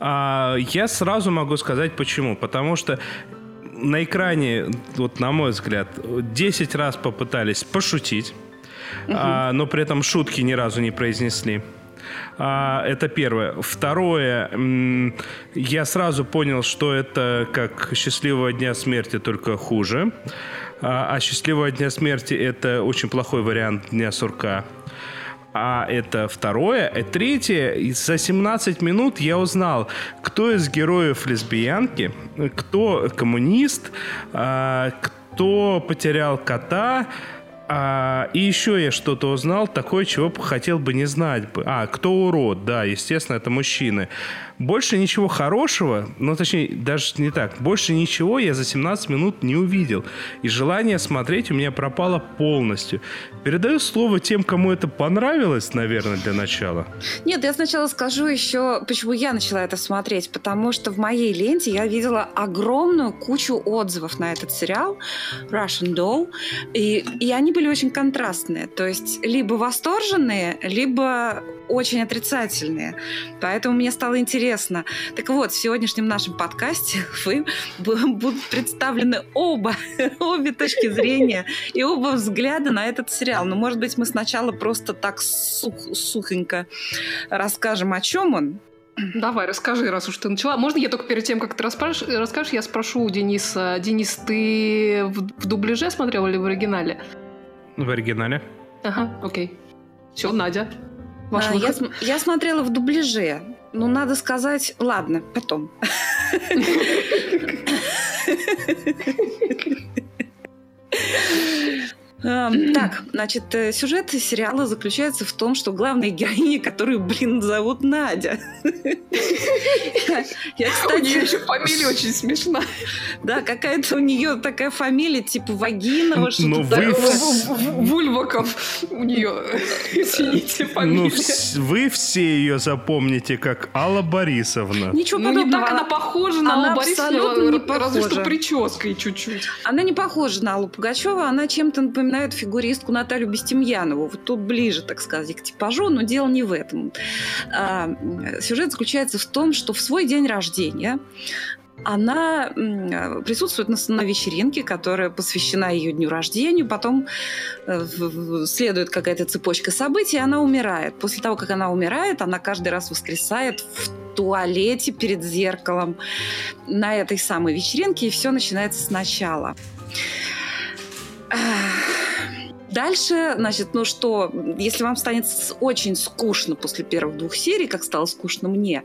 А, я сразу могу сказать почему. Потому что на экране, вот на мой взгляд, 10 раз попытались пошутить, а, но при этом шутки ни разу не произнесли. А, это первое. Второе, я сразу понял, что это как «Счастливого дня смерти», только хуже. А, а «Счастливого дня смерти» — это очень плохой вариант «Дня сурка». А это второе. И третье, за 17 минут я узнал, кто из героев лесбиянки, кто коммунист, а, кто потерял кота, а, и еще я что-то узнал, такое, чего бы хотел бы не знать. А, кто урод, да, естественно, это мужчины. Больше ничего хорошего, ну, точнее, даже не так, больше ничего я за 17 минут не увидел. И желание смотреть у меня пропало полностью. Передаю слово тем, кому это понравилось, наверное, для начала. Нет, я сначала скажу еще, почему я начала это смотреть. Потому что в моей ленте я видела огромную кучу отзывов на этот сериал Russian Doll. И, и они были очень контрастные. То есть либо восторженные, либо очень отрицательные. Поэтому мне стало интересно. Так вот, в сегодняшнем нашем подкасте [laughs] вы будут представлены оба, [laughs] обе точки зрения и оба взгляда на этот сериал. Но, может быть, мы сначала просто так сух, сухонько расскажем, о чем он, Давай, расскажи, раз уж ты начала. Можно я только перед тем, как ты расскажешь, расскажешь я спрошу у Дениса. Денис, ты в, в дубляже смотрел или в оригинале? В оригинале. Ага, окей. Все, Надя. Ваш а, я, я смотрела в дубляже. Ну, надо сказать... Ладно, потом. Эм, [clears throat] так, значит, э, сюжет сериала заключается в том, что главная героиня, которую, блин, зовут Надя. Я, кстати... У нее еще фамилия очень смешная. Да, какая-то у нее такая фамилия, типа Вагинова, что-то такое. Вульваков у нее, [laughs] извините, фамилия. Ну, вы все ее запомните как Алла Борисовна. Ничего ну, подобного. не так она похожа на Аллу Борисовну, разве что прической чуть-чуть. Она не похожа на Аллу Пугачева, она чем-то напоминает напоминают фигуристку Наталью Бестемьянову. Вот тут ближе, так сказать, к типажу, но дело не в этом. А, сюжет заключается в том, что в свой день рождения она присутствует на, на вечеринке, которая посвящена ее дню рождения, потом э, следует какая-то цепочка событий, и она умирает. После того, как она умирает, она каждый раз воскресает в туалете перед зеркалом на этой самой вечеринке, и все начинается сначала. Дальше, значит, ну что, если вам станет очень скучно после первых двух серий, как стало скучно мне,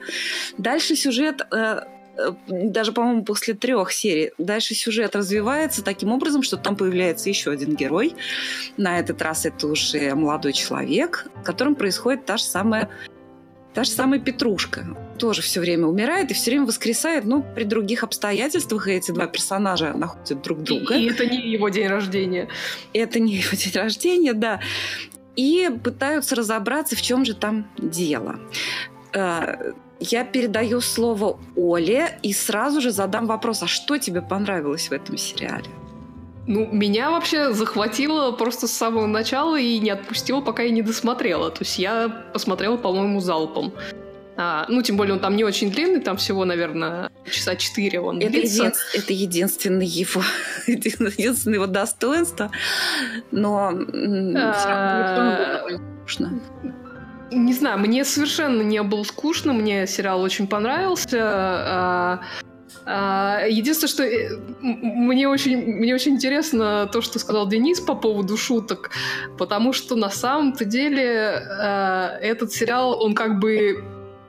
дальше сюжет э, э, даже, по-моему, после трех серий. Дальше сюжет развивается таким образом, что там появляется еще один герой. На этот раз это уже молодой человек, с которым происходит та же самая Та же самая Петрушка тоже все время умирает и все время воскресает, но при других обстоятельствах эти два персонажа находят друг друга. И, и это не его день рождения. Это не его день рождения, да. И пытаются разобраться, в чем же там дело. Э, я передаю слово Оле и сразу же задам вопрос, а что тебе понравилось в этом сериале? Ну, меня вообще захватило просто с самого начала и не отпустило, пока я не досмотрела. То есть я посмотрела, по-моему, залпом. А, ну, тем более он там не очень длинный, там всего, наверное, часа четыре он это длится. Един, это единственное его, [laughs] единственное его достоинство, но а, скучно. Не знаю, мне совершенно не было скучно, мне сериал очень понравился. А, единственное, что э, мне очень, мне очень интересно то, что сказал Денис по поводу шуток, потому что на самом-то деле э, этот сериал, он как бы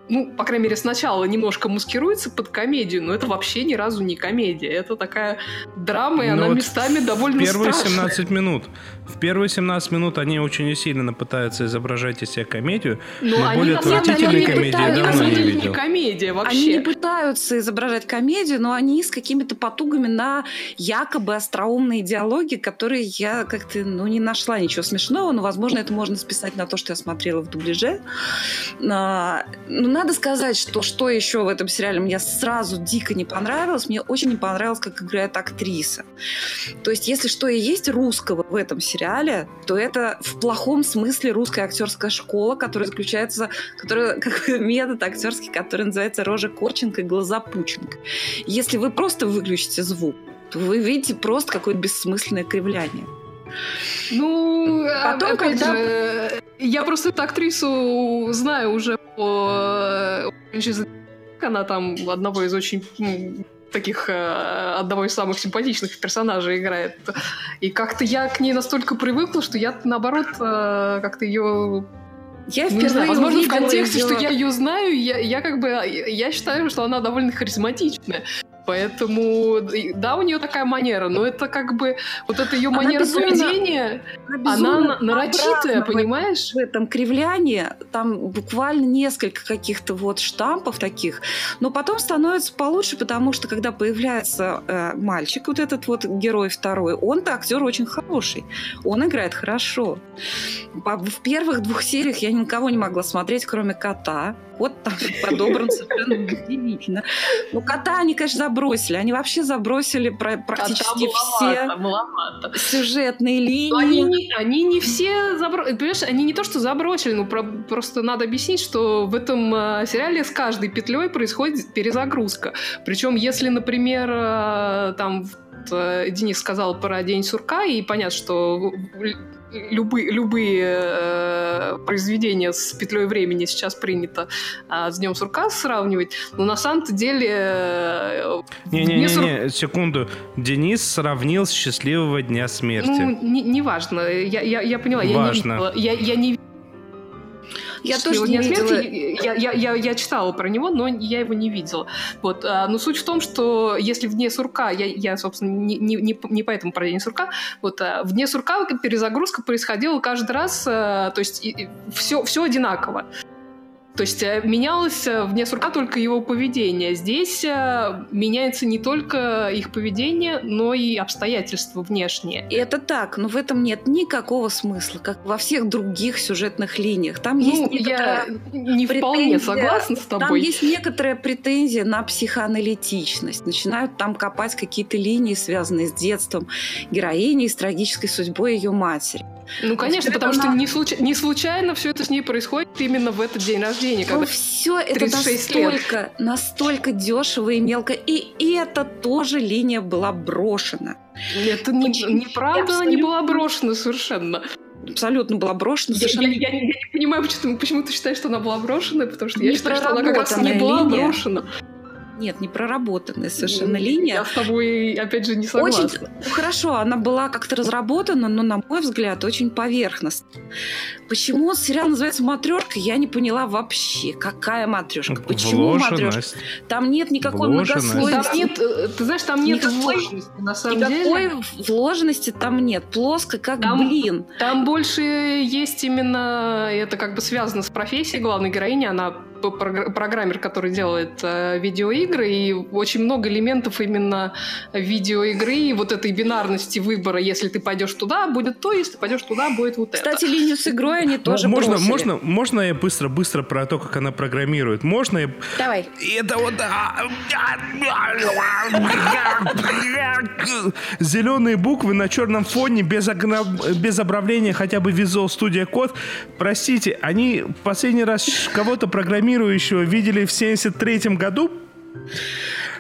ну, по крайней мере, сначала немножко маскируется под комедию, но это вообще ни разу не комедия. Это такая драма, и но ну она вот местами довольно первые страшная. 17 минут. В первые 17 минут они очень сильно пытаются изображать из себя комедию, но, но более отвратительной комедии я давно не видел. комедия вообще. Они не пытаются изображать комедию, но они с какими-то потугами на якобы остроумные диалоги, которые я как-то ну, не нашла ничего смешного, но, возможно, это можно списать на то, что я смотрела в дубляже. А, ну, надо сказать, что что еще в этом сериале мне сразу дико не понравилось. Мне очень не понравилось, как играет актриса. То есть, если что и есть русского в этом сериале, то это в плохом смысле русская актерская школа, которая заключается, которая [laughs] как метод актерский, который называется рожа Корченко и глаза Пученко. Если вы просто выключите звук, то вы видите просто какое-то бессмысленное кривляние. Ну, потом, опять когда... же, я просто эту актрису знаю уже по она там одного из очень таких э, одного из самых симпатичных персонажей играет. И как-то я к ней настолько привыкла, что я наоборот э, как-то ее я впервые не знаю, возможно, в контексте, ее... что я ее знаю, я, я как бы я считаю, что она довольно харизматичная. Поэтому, да, у нее такая манера, но это как бы вот эта ее Она манера безумно- поведения, Она она нарочитая, понимаешь? в этом кривлянии там буквально несколько каких-то вот штампов таких, но потом становится получше, потому что когда появляется э, мальчик, вот этот вот герой второй, он-то актер очень хороший, он играет хорошо. В первых двух сериях я никого не могла смотреть, кроме кота. Кот там подобран [laughs] совершенно удивительно. Ну, кота они, конечно, забросили. Они вообще забросили про- практически все Маловато, маловато. сюжетные Ну, Они линии. не, они не все забросили. Понимаешь, они не то, что забросили, но про- просто надо объяснить, что в этом э, сериале с каждой петлей происходит перезагрузка. Причем, если, например, э, там э, Денис сказал про День сурка, и понятно, что любые, любые э, произведения с петлей времени сейчас принято а, с Днем сурка сравнивать, но на самом-то деле э, Вне сур- Не-не-не, секунду. Денис сравнил с счастливого дня смерти. Ну, не- неважно. Я, я, я поняла, я не Важно. видела. Я, я не Я «Счастливого тоже не видела. смерти». Я, я, я, я читала про него, но я его не видела. Вот. а, Но суть в том, что если вне сурка, я, я собственно, не, не, не, не поэтому про день сурка, вот а, вне сурка перезагрузка происходила каждый раз, а, то есть все, все одинаково. То есть э, менялось э, вне сурка только его поведение. Здесь э, меняется не только их поведение, но и обстоятельства внешние. И это так, но в этом нет никакого смысла, как во всех других сюжетных линиях. Там Ну, есть я не вполне согласна с Там тобой. есть некоторая претензия на психоаналитичность. Начинают там копать какие-то линии, связанные с детством героини и с трагической судьбой ее матери. Ну, конечно, потому что она- не, случ- не случайно все это с ней происходит именно в этот день рождения. Но Когда... все это 36 лет. настолько, настолько дешево и мелко. И это тоже линия была брошена. Это не, неправда, она не была брошена совершенно. Абсолютно была брошена. Я, Совершенно я- я- я не понимаю, почему, почему ты считаешь, что она была брошена, потому что я Не считаю, что она как раз не была линия. брошена. Нет, не проработанная совершенно линия. Я с тобой, опять же, не согласна. Очень ну, хорошо, она была как-то разработана, но, на мой взгляд, очень поверхностно. Почему сериал называется Матрешка, я не поняла вообще. Какая матрешка? Почему матрешка? Там нет никакой. Там многослойности. нет, э, ты знаешь, там нет Никакой- вложенности, на самом Никакой деле. вложенности там нет. Плоско, как Там- блин. Там больше есть именно, это как бы связано с профессией главной героини, она программер, который делает э, видеоигры, и очень много элементов именно видеоигры, и вот этой бинарности выбора, если ты пойдешь туда, будет то, если ты пойдешь туда, будет вот это. Кстати, линию с игрой они Ну, тоже можно, бросили. можно, можно я быстро, быстро про то, как она программирует? Можно я Давай. И Это вот... Зеленые буквы на черном фоне без, огна- без обравления хотя бы Visual Studio Code. Простите, они в последний раз кого-то программирующего видели в 73 году?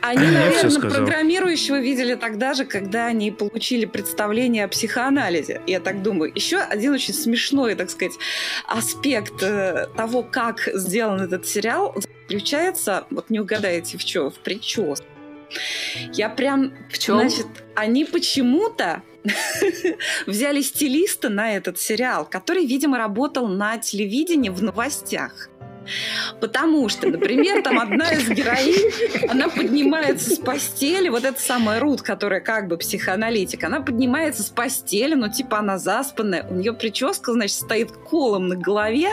Они, Я наверное, сказал. программирующего видели тогда же, когда они получили представление о психоанализе. Я так думаю. Еще один очень смешной, так сказать, аспект э, того, как сделан этот сериал, заключается, вот не угадаете в чем, в прическе. Я прям, В чем? значит, они почему-то [laughs] взяли стилиста на этот сериал, который, видимо, работал на телевидении в новостях. Потому что, например, там одна из героинь, она поднимается с постели, вот эта самая Рут, которая как бы психоаналитик, она поднимается с постели, но типа она заспанная, у нее прическа, значит, стоит колом на голове,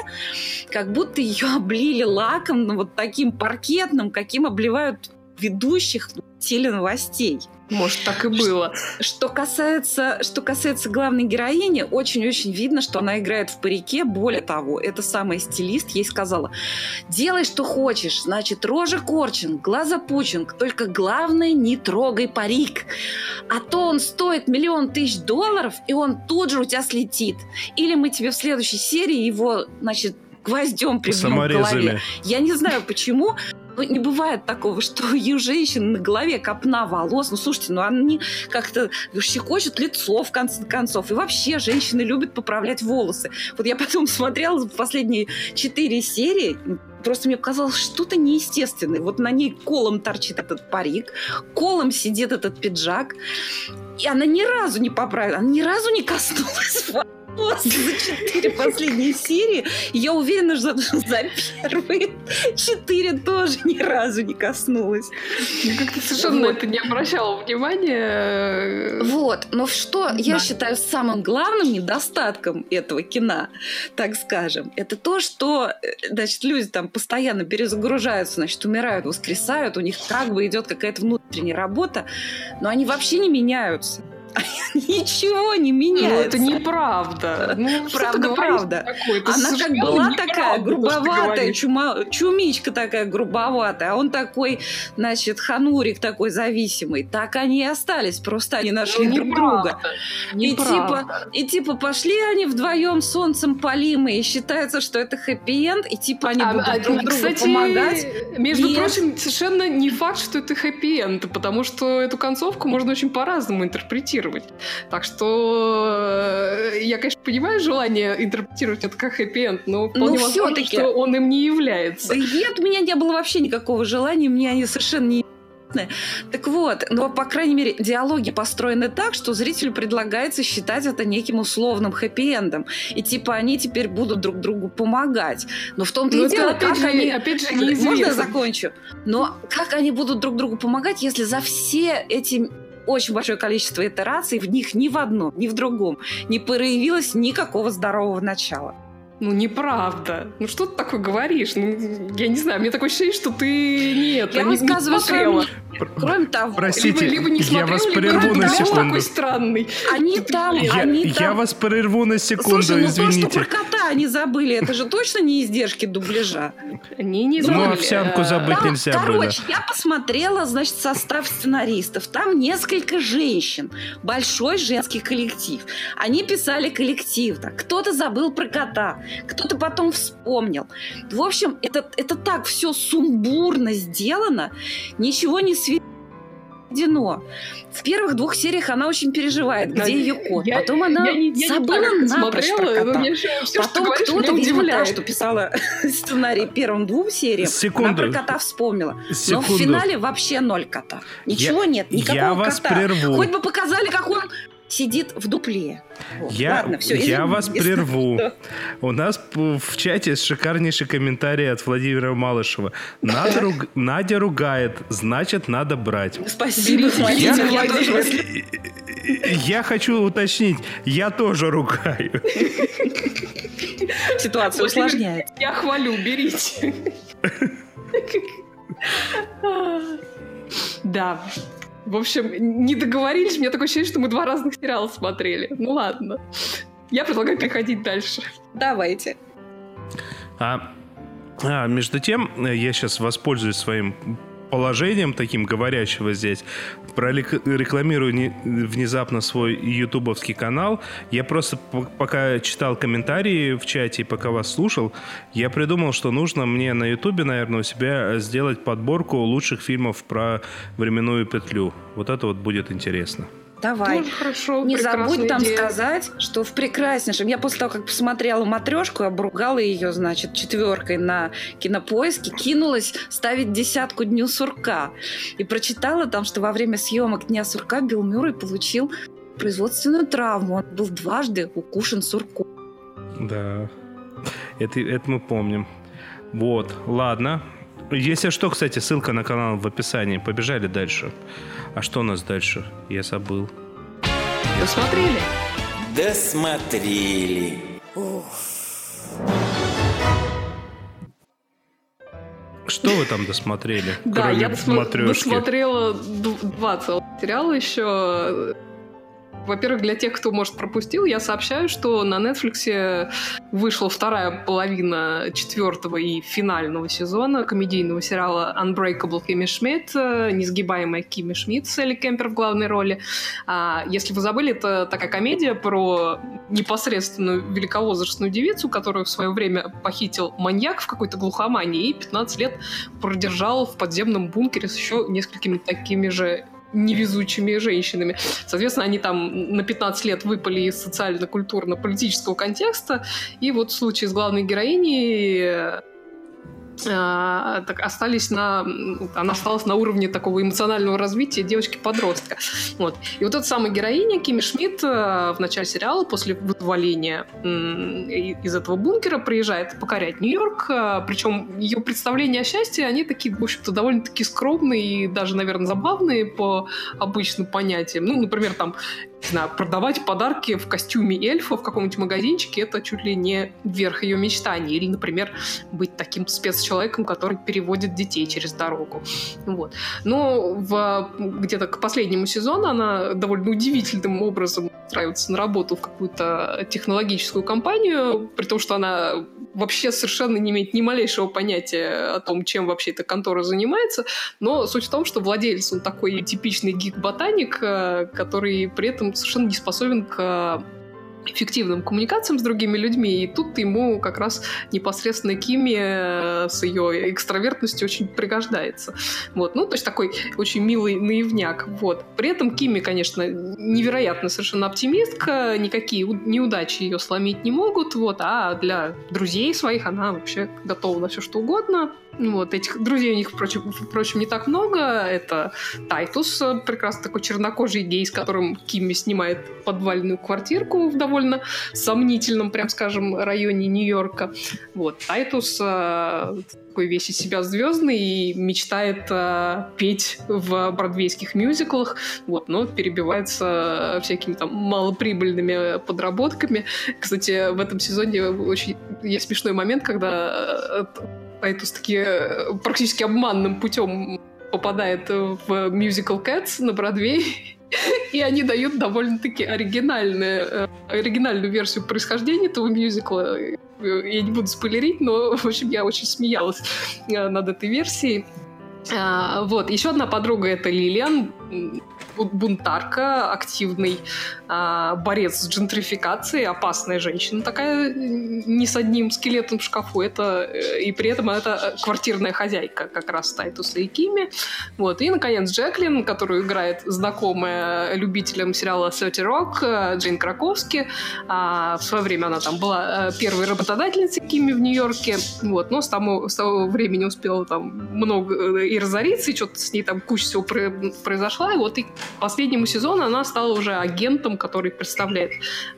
как будто ее облили лаком, ну, вот таким паркетным, каким обливают ведущих теленовостей. Может, так и было. Что касается, что касается главной героини, очень-очень видно, что она играет в парике. Более того, эта самая стилист ей сказала, делай, что хочешь, значит, рожа корчинг, глаза пучинг, только главное, не трогай парик. А то он стоит миллион тысяч долларов, и он тут же у тебя слетит. Или мы тебе в следующей серии его, значит, гвоздем прибьем к голове. Я не знаю, почему, но не бывает такого, [laughs] что у женщин на голове копна волос. Ну, слушайте, ну они как-то щекочут лицо, в конце концов. И вообще женщины любят поправлять волосы. Вот я потом смотрела последние четыре серии, просто мне показалось что-то неестественное. Вот на ней колом торчит этот парик, колом сидит этот пиджак, и она ни разу не поправила, она ни разу не коснулась [laughs] просто за четыре последние серии. Я уверена, что за первые четыре тоже ни разу не коснулась. Я как-то совершенно на это не обращала внимания. Вот, но что я считаю самым главным недостатком этого кино, так скажем, это то, что, э, значит, люди там постоянно перезагружаются, значит, умирают, воскресают, у них как бы идет какая-то внутренняя работа, но они вообще не меняются. [laughs] Ничего не меняется. Ну, это неправда. Ну, правда, правда. Она как была такая грубоватая, чума, чумичка такая грубоватая, а он такой, значит, ханурик такой зависимый. Так они и остались, просто они нашли ну, друг друга. И типа, и типа пошли они вдвоем солнцем полимы, и считается, что это хэппи-энд, и типа они а, будут а, друг другу кстати, помогать. Между прочим, совершенно не факт, что это хэппи-энд, потому что эту концовку можно очень по-разному интерпретировать интерпретировать. Так что э, я, конечно, понимаю желание интерпретировать это как хэппи-энд, но вполне но возможно, что он им не является. Нет, у меня не было вообще никакого желания, мне они совершенно не так вот, но, по крайней мере, диалоги построены так, что зрителю предлагается считать это неким условным хэппи-эндом. И типа они теперь будут друг другу помогать. Но в том-то и дело, как же, они... Опять же, неизвестно. Можно я закончу? Но как они будут друг другу помогать, если за все эти очень большое количество итераций, в них ни в одном, ни в другом не проявилось никакого здорового начала. Ну, неправда. Ну, что ты такое говоришь? Ну, я не знаю, мне такое ощущение, что ты нет, я не, рассказываю не смотрела. Кроме того, Простите, либо, либо не я вас прерву на секунду. такой странный. Они там, я, они я там. вас прерву на секунду, Слушай, ну извините. то, что про кота они забыли, это же точно не издержки дубляжа. Они не забыли. Ну, овсянку забыть там, нельзя короче, было. я посмотрела, значит, состав сценаристов. Там несколько женщин. Большой женский коллектив. Они писали коллективно. Кто-то забыл про кота, кто-то потом вспомнил. В общем, это, это так все сумбурно сделано, ничего не светит Дino. В первых двух сериях она очень переживает, где ее кот. Я, Потом она я, я забыла не напрочь про кота. Все, Потом кто-то, видимо, та, что писала [laughs] сценарий первым двум сериям, Секунду. она про кота вспомнила. Секунду. Но в финале вообще ноль кота. Ничего я, нет, никакого я вас кота. Прерву. Хоть бы показали, как он сидит в дупле. Вот. Я, Ладно, все, я вас прерву. [laughs] У нас в чате шикарнейший комментарий от Владимира Малышева. Надя, [laughs] руг... Надя ругает, значит, надо брать. Спасибо. Я, я, я хочу уточнить, я тоже ругаю. [laughs] Ситуация усложняет. Я хвалю, берите. Да. В общем, не договорились. У меня такое ощущение, что мы два разных сериала смотрели. Ну ладно. Я предлагаю переходить дальше. Давайте. А, а между тем, я сейчас воспользуюсь своим положением таким говорящего здесь, прорекламирую внезапно свой ютубовский канал. Я просто пока читал комментарии в чате и пока вас слушал, я придумал, что нужно мне на ютубе, наверное, у себя сделать подборку лучших фильмов про временную петлю. Вот это вот будет интересно. Давай. Тоже хорошо, Не забудь там идея. сказать, что в прекраснейшем. Я после того, как посмотрела матрешку, обругала ее, значит, четверкой на кинопоиске, кинулась ставить десятку дню сурка. И прочитала там, что во время съемок Дня сурка Билл Мюррей получил производственную травму. Он был дважды укушен сурку. Да, это, это мы помним. Вот, ладно. Если что, кстати, ссылка на канал в описании. Побежали дальше. А что у нас дальше? Я забыл. Досмотрели? Досмотрели. Что вы там досмотрели? Да, я досмотрела два целых сериала еще во-первых, для тех, кто, может, пропустил, я сообщаю, что на Netflix вышла вторая половина четвертого и финального сезона комедийного сериала Unbreakable Кимми Шмидт, несгибаемая Кимми Шмидт Элли Кемпер в главной роли. А, если вы забыли, это такая комедия про непосредственную великовозрастную девицу, которую в свое время похитил маньяк в какой-то глухомании и 15 лет продержал в подземном бункере с еще несколькими такими же невезучими женщинами. Соответственно, они там на 15 лет выпали из социально-культурно-политического контекста. И вот в случае с главной героиней э, так остались на... Она осталась на уровне такого эмоционального развития девочки-подростка. Вот. И вот эта самая героиня, Кими Шмидт, э, в начале сериала, после вызволения из этого бункера, приезжает покорять Нью-Йорк. Э, Причем ее представления о счастье, они такие, в общем-то, довольно-таки скромные и даже, наверное, забавные по обычным понятиям. Ну, например, там продавать подарки в костюме эльфа в каком-нибудь магазинчике, это чуть ли не верх ее мечтаний. Или, например, быть таким спецчеловеком, который переводит детей через дорогу. Вот. Но в, где-то к последнему сезону она довольно удивительным образом устраивается на работу в какую-то технологическую компанию, при том, что она вообще совершенно не имеет ни малейшего понятия о том, чем вообще эта контора занимается. Но суть в том, что владелец, он такой типичный гик-ботаник, э, который при этом совершенно не способен к эффективным коммуникациям с другими людьми, и тут ему как раз непосредственно Кими э, с ее экстравертностью очень пригождается. Вот, ну, то есть такой очень милый наивняк. Вот. При этом Кими, конечно, невероятно совершенно оптимистка, никакие неудачи ее сломить не могут, вот, а для друзей своих она вообще готова на все что угодно. Вот, этих друзей у них, впрочем, впрочем, не так много. Это Тайтус, прекрасно такой чернокожий гей, с которым Кимми снимает подвальную квартирку в довольно сомнительном, прям скажем, районе Нью-Йорка. Вот, Тайтус э, такой весь из себя звездный и мечтает э, петь в бродвейских мюзиклах, вот, но перебивается всякими там малоприбыльными подработками. Кстати, в этом сезоне очень есть смешной момент, когда э, Тайтус таки э, практически обманным путем попадает в мюзикл Cats на Бродвей, [laughs] и они дают довольно-таки оригинальную, э, оригинальную версию происхождения этого мюзикла. Я не буду спойлерить, но, [laughs] в общем, я очень смеялась э, над этой версией. А, вот, еще одна подруга это Лилиан, бунтарка, активный а, борец с джентрификацией, опасная женщина такая, не с одним скелетом в шкафу, это э, и при этом это квартирная хозяйка как раз Тайтуса и Кими. Вот. И, наконец, Джеклин, которую играет знакомая любителям сериала «Сети Рок» Джейн Краковски. А, в свое время она там была э, первой работодательницей Кими в Нью-Йорке. Вот. Но с того, с того времени успела там много э, и разориться, и что-то с ней там куча всего произошла. И вот и последнему сезону она стала уже агентом, который представляет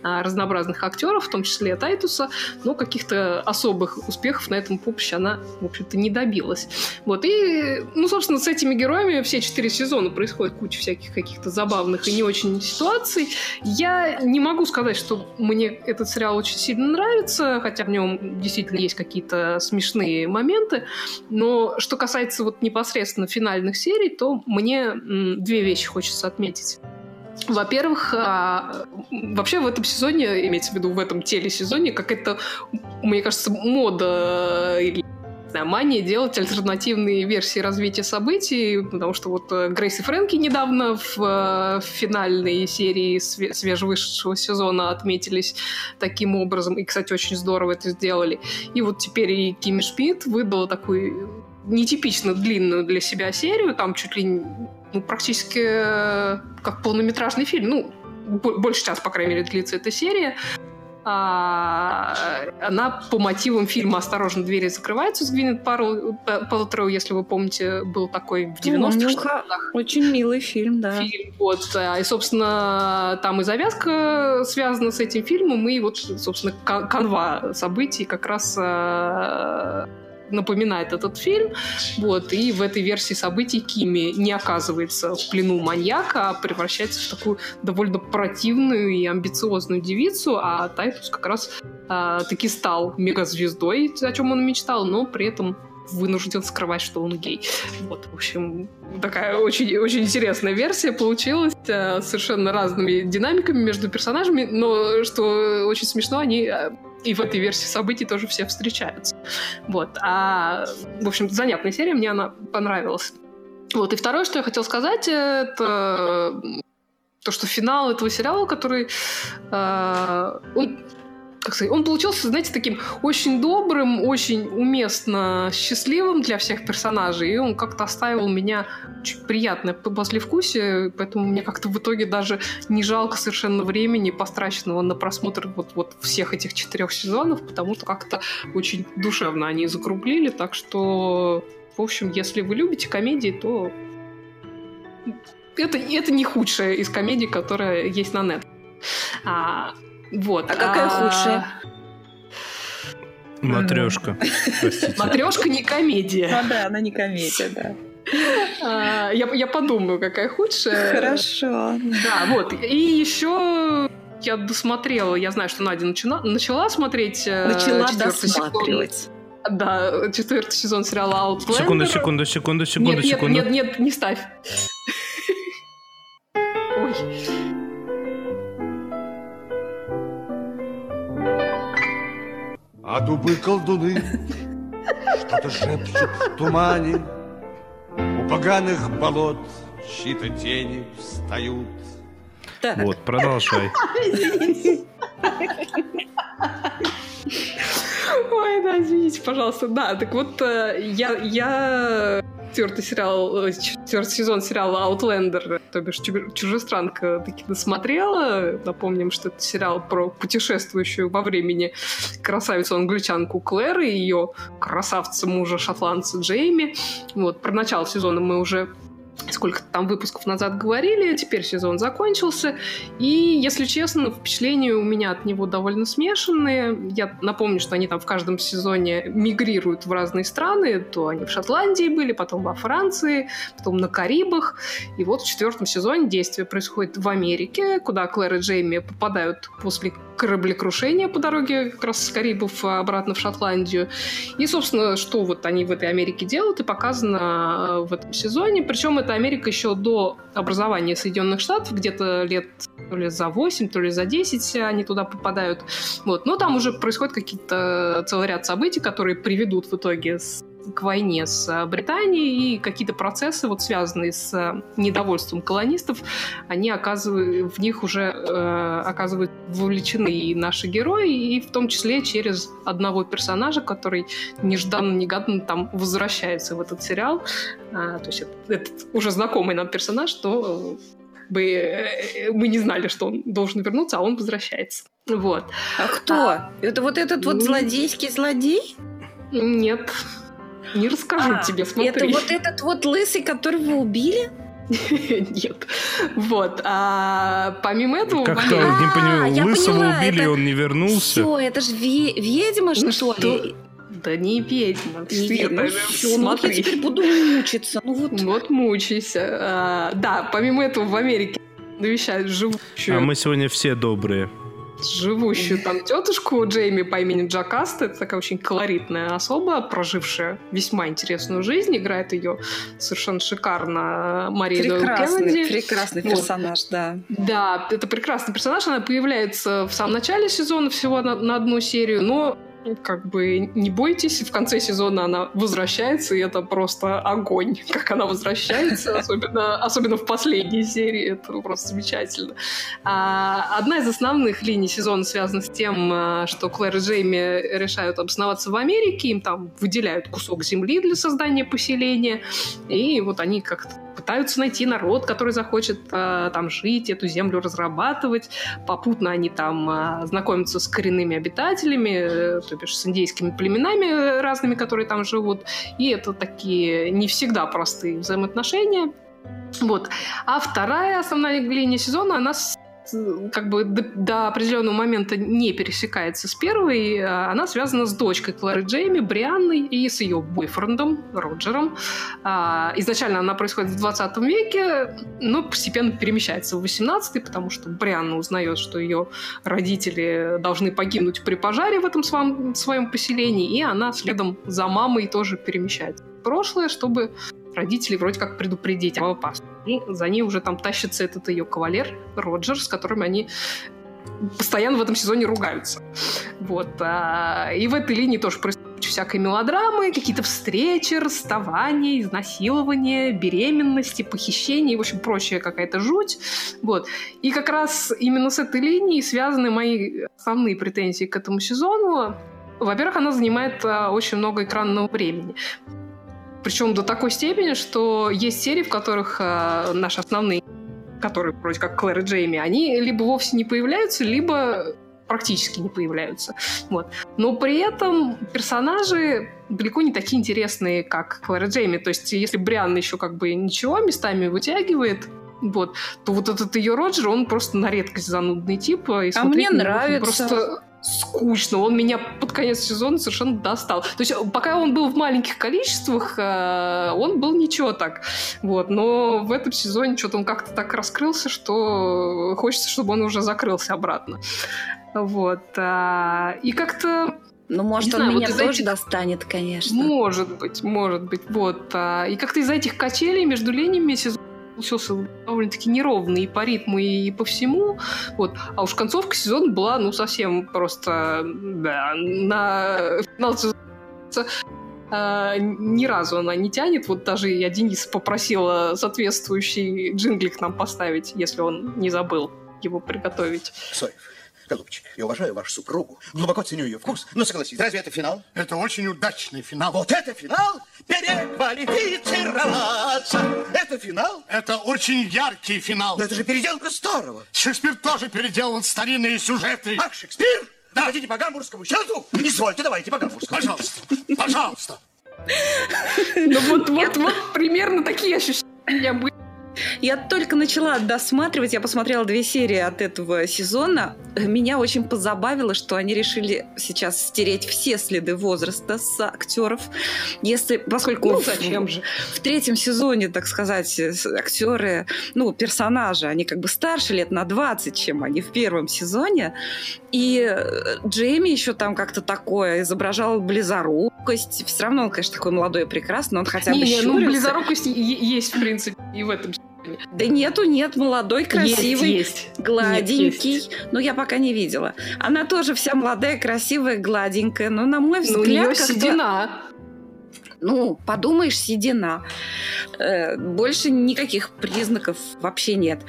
а, разнообразных актеров, в том числе Тайтуса, но каких-то особых успехов на этом поприще она, в общем-то, не добилась. Вот, и, ну, собственно, с этими героями все четыре сезона происходит куча всяких каких-то забавных и не очень ситуаций. Я не могу сказать, что мне этот сериал очень сильно нравится, хотя в нем действительно есть какие-то смешные моменты, но что касается вот непосредственно финальных серий, то мне две вещи хочется отметить. Во-первых, а, вообще в этом сезоне, имеется в виду в этом телесезоне, какая-то, мне кажется, мода или мания делать альтернативные версии развития событий, потому что вот э, Грейс и Фрэнки недавно в, в финальной серии свежевышедшего сезона отметились таким образом, и, кстати, очень здорово это сделали. И вот теперь и Кими Шмидт выдала такую нетипично длинную для себя серию, там чуть ли ну, практически э, как полнометражный фильм. Ну, больше час, по крайней мере, длится эта серия. А, она по мотивам фильма «Осторожно, двери закрываются» с Гвинет Пэлтроу, если вы помните, был такой в 90-х Очень милый фильм, да. Фильм, вот. И, собственно, там и завязка связана с этим фильмом, и вот, собственно, канва событий как раз э, напоминает этот фильм. Вот, и в этой версии событий Кими не оказывается в плену маньяка, а превращается в такую довольно противную и амбициозную девицу, а Тайтус как раз а, таки стал мегазвездой, о чем он мечтал, но при этом вынужден скрывать, что он гей. Вот, в общем, такая очень, очень интересная версия получилась, э, совершенно разными динамиками между персонажами, но что очень смешно, они э, и в этой версии событий тоже все встречаются. Вот. А, в общем, занятная серия, мне она понравилась. Вот. И второе, что я хотела сказать, это то, что финал этого сериала, который... Э, он как сказать, он получился, знаете, таким очень добрым, очень уместно счастливым для всех персонажей, и он как-то оставил меня очень приятное послевкусие, поэтому мне как-то в итоге даже не жалко совершенно времени, постраченного на просмотр вот, вот всех этих четырех сезонов, потому что как-то очень душевно они закруглили, так что, в общем, если вы любите комедии, то это, это не худшая из комедий, которая есть на нет. Вот. А какая а... худшая? Матрешка. Матрешка не комедия. Ну да, она не комедия, да. А, я, я подумаю, какая худшая. Хорошо. Да, вот. И еще я досмотрела, я знаю, что Надя начала, начала смотреть э, Начала досматривать. Сезон. Да, четвертый сезон сериала Outlander. Секунду, секунду, секунду, секунду, нет, секунду. Нет, нет, нет, не ставь. Ой. А дубы колдуны что-то шепчут в тумане. У поганых болот чьи-то тени встают. Так. Вот, продолжай. [laughs] Ой, да, извините, пожалуйста. Да, так вот, э, я, я четвертый сериал, э, четвертый сезон сериала Outlander, то бишь Чужестранка, таки досмотрела. Напомним, что это сериал про путешествующую во времени красавицу-англичанку Клэр и ее красавца мужа-шотландца Джейми. Вот, про начало сезона мы уже сколько там выпусков назад говорили, теперь сезон закончился, и, если честно, впечатления у меня от него довольно смешанные. Я напомню, что они там в каждом сезоне мигрируют в разные страны, то они в Шотландии были, потом во Франции, потом на Карибах, и вот в четвертом сезоне действие происходит в Америке, куда Клэр и Джейми попадают после кораблекрушения по дороге как раз с Карибов обратно в Шотландию. И, собственно, что вот они в этой Америке делают, и показано в этом сезоне. Причем это Америка еще до образования Соединенных Штатов, где-то лет то ли за 8, то ли за 10 они туда попадают. Вот. Но там уже происходят какие-то целый ряд событий, которые приведут в итоге к войне с Британией, и какие-то процессы, вот связанные с недовольством колонистов, они оказывают, в них уже э, оказывают вовлечены и наши герои, и в том числе через одного персонажа, который нежданно-негаданно там возвращается в этот сериал. А, то есть это, это уже знакомый нам персонаж, что бы э, мы не знали, что он должен вернуться, а он возвращается. Вот. А кто? А, это вот этот вот злодейский злодей? Нет. Не расскажу а, тебе, смотри. Это вот этот вот лысый, которого убили? [laughs] Нет. Вот. А помимо этого... Как-то, не понимаю, лысого убили, он не вернулся. Все, это же ведьма, ну что ли? Да не ведьма. Не ведьма. Ну, все, ну я теперь буду мучиться. Ну вот. Вот мучайся. А, да, помимо этого в Америке навещают живущую... А мы сегодня все добрые живущую там тетушку Джейми по имени Джакаста. Это такая очень колоритная особа, прожившая весьма интересную жизнь. Играет ее совершенно шикарно Мария прекрасный, Кеннеди. Прекрасный вот. персонаж, да. Да, это прекрасный персонаж. Она появляется в самом начале сезона всего на, на одну серию, но как бы не бойтесь, в конце сезона она возвращается, и это просто огонь, [laughs] как она возвращается, [laughs] особенно, особенно в последней серии, это просто замечательно. А, одна из основных линий сезона связана с тем, а, что Клэр и Джейми решают обосноваться в Америке, им там выделяют кусок земли для создания поселения, и вот они как-то пытаются найти народ, который захочет э, там жить, эту землю разрабатывать. Попутно они там э, знакомятся с коренными обитателями, э, то бишь с индейскими племенами разными, которые там живут. И это такие не всегда простые взаимоотношения. Вот. А вторая основная линия сезона, она как бы до, до определенного момента не пересекается с первой. А она связана с дочкой Клары Джейми, Брианной, и с ее бойфрендом Роджером. А, изначально она происходит в 20 веке, но постепенно перемещается в 18 потому что Брианна узнает, что ее родители должны погибнуть при пожаре в этом своем, своем поселении, и она следом за мамой тоже перемещается в прошлое, чтобы родителей вроде как предупредить об опасности. И за ней уже там тащится этот ее кавалер Роджер, с которым они постоянно в этом сезоне ругаются. Вот. А, и в этой линии тоже происходит всякой мелодрамы, какие-то встречи, расставания, изнасилования, беременности, похищения, в общем, прочая какая-то жуть. Вот. И как раз именно с этой линией связаны мои основные претензии к этому сезону. Во-первых, она занимает а, очень много экранного времени. Причем до такой степени, что есть серии, в которых а, наши основные, которые вроде как Клэр и Джейми, они либо вовсе не появляются, либо практически не появляются. Вот. Но при этом персонажи далеко не такие интересные, как Клэр Джейми. То есть, если Бриан еще как бы ничего местами вытягивает, вот, то вот этот ее Роджер, он просто на редкость занудный тип. И а мне нравится. Просто скучно. Он меня под конец сезона совершенно достал. То есть пока он был в маленьких количествах, э, он был ничего так. Вот. Но в этом сезоне что-то он как-то так раскрылся, что хочется, чтобы он уже закрылся обратно. Вот. А, и как-то ну, может, не он знаю, меня вот тоже этих... достанет, конечно. Может быть, может быть. Вот. А, и как-то из-за этих качелей между линиями сезон получился довольно-таки неровный и по ритму, и по всему. Вот. А уж концовка сезона была, ну, совсем просто, да, на финал сезона Uh, ни разу она не тянет. Вот даже я Денис попросила соответствующий джинглик нам поставить, если он не забыл его приготовить. Соев, Голубчик, я уважаю вашу супругу, глубоко ценю ее вкус, но согласитесь, разве это финал? Это очень удачный финал. Вот это финал? Переквалифицироваться! Это финал? Это очень яркий финал. Но это же переделка старого. Шекспир тоже переделал старинные сюжеты. Ах, Шекспир? Да. Хотите по гамбургскому счету? Извольте, давайте по гамбургскому. Пожалуйста, пожалуйста. [laughs] Ну вот, вот, вот примерно такие ощущения были я только начала досматривать, я посмотрела две серии от этого сезона. Меня очень позабавило, что они решили сейчас стереть все следы возраста с актеров. Если, поскольку ну, зачем же? в третьем сезоне, так сказать, актеры, ну, персонажи, они как бы старше лет на 20, чем они в первом сезоне. И э, Джейми еще там как-то такое изображал близорукость. Все равно он, конечно, такой молодой и прекрасный, но он хотя бы не, ну, близорукость есть, в принципе, и в этом да нету, нет, молодой, красивый, есть, есть. гладенький. Нет, есть. Но я пока не видела. Она тоже вся молодая, красивая, гладенькая. Но на мой взгляд, ну, у нее седина. Ну, подумаешь, седина. Э, больше никаких признаков вообще нет.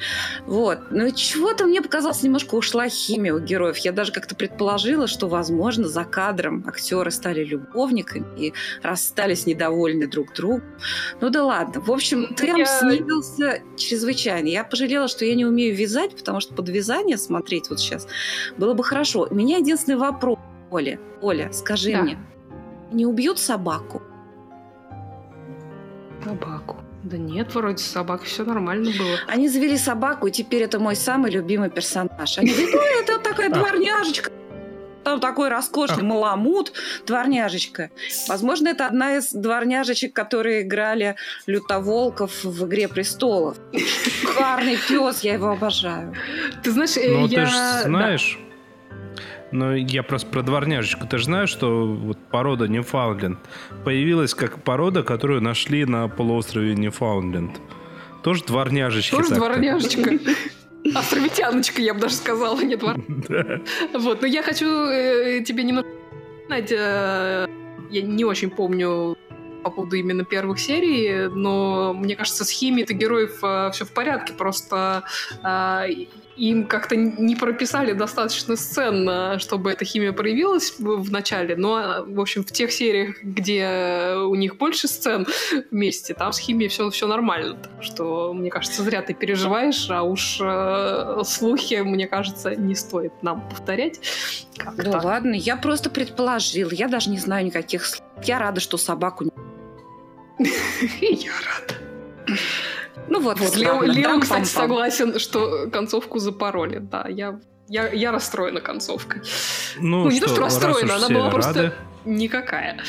Вот. Но чего-то мне показалось, немножко ушла химия у героев. Я даже как-то предположила, что, возможно, за кадром актеры стали любовниками и расстались недовольны друг другу. Ну да ладно. В общем, темп я... снизился чрезвычайно. Я пожалела, что я не умею вязать, потому что под вязание смотреть вот сейчас было бы хорошо. У меня единственный вопрос, Оля. Оля, скажи да. мне, не убьют собаку? Собаку. Да нет, вроде с собакой все нормально было. Они завели собаку, и теперь это мой самый любимый персонаж. Они говорят, ну, это такая [laughs] дворняжечка. Там такой роскошный маламут, дворняжечка. Возможно, это одна из дворняжечек, которые играли лютоволков в «Игре престолов». Шикарный пес, я его обожаю. Ты знаешь, э, Но я... ты же знаешь, но я просто про дворняжечку. Ты же знаешь, что вот порода Ньюфаундленд появилась как порода, которую нашли на полуострове Ньюфаундленд. Тоже дворняжечка. Тоже [laughs] дворняжечка. Островитяночка, я бы даже сказала, не двор. [laughs] Вот, но я хочу э, тебе немного знать, э, я не очень помню по поводу именно первых серий, но мне кажется, с химией-то героев э, все в порядке, просто э, им как-то не прописали достаточно сцен, чтобы эта химия проявилась в начале, но, в общем, в тех сериях, где у них больше сцен вместе, там с химией все, все нормально. Так что, мне кажется, зря ты переживаешь, а уж э, слухи, мне кажется, не стоит нам повторять. Как да ладно, я просто предположил, я даже не знаю никаких слов. Я рада, что собаку не... [laughs] Я рада. Ну вот, вот Лео, Лео кстати, согласен, что концовку запороли. Да, я, я, я расстроена концовкой. Ну, ну не что, то, что расстроена, она была рады... просто никакая.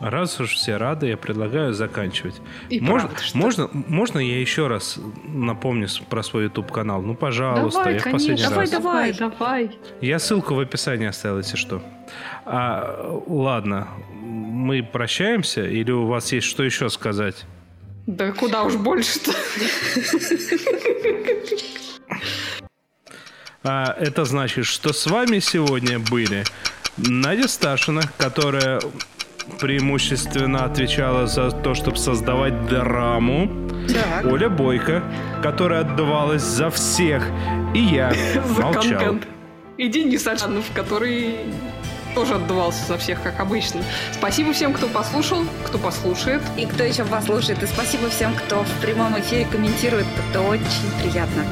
Раз уж все рады, я предлагаю заканчивать. И можно, правда, что... можно, можно я еще раз напомню про свой YouTube канал? Ну, пожалуйста, давай, я конечно. в последний давай, раз. Давай, давай, Я ссылку в описании оставил, если что. А, ладно, мы прощаемся, или у вас есть что еще сказать? Да куда уж больше-то. А, это значит, что с вами сегодня были Надя Сташина, которая преимущественно отвечала за то, чтобы создавать драму. Так. Оля Бойко, которая отдавалась за всех. И я [laughs] За молчал. контент. И Денис Альшанов, который тоже отдувался за всех, как обычно. Спасибо всем, кто послушал, кто послушает. И кто еще послушает. И спасибо всем, кто в прямом эфире комментирует. Это очень приятно.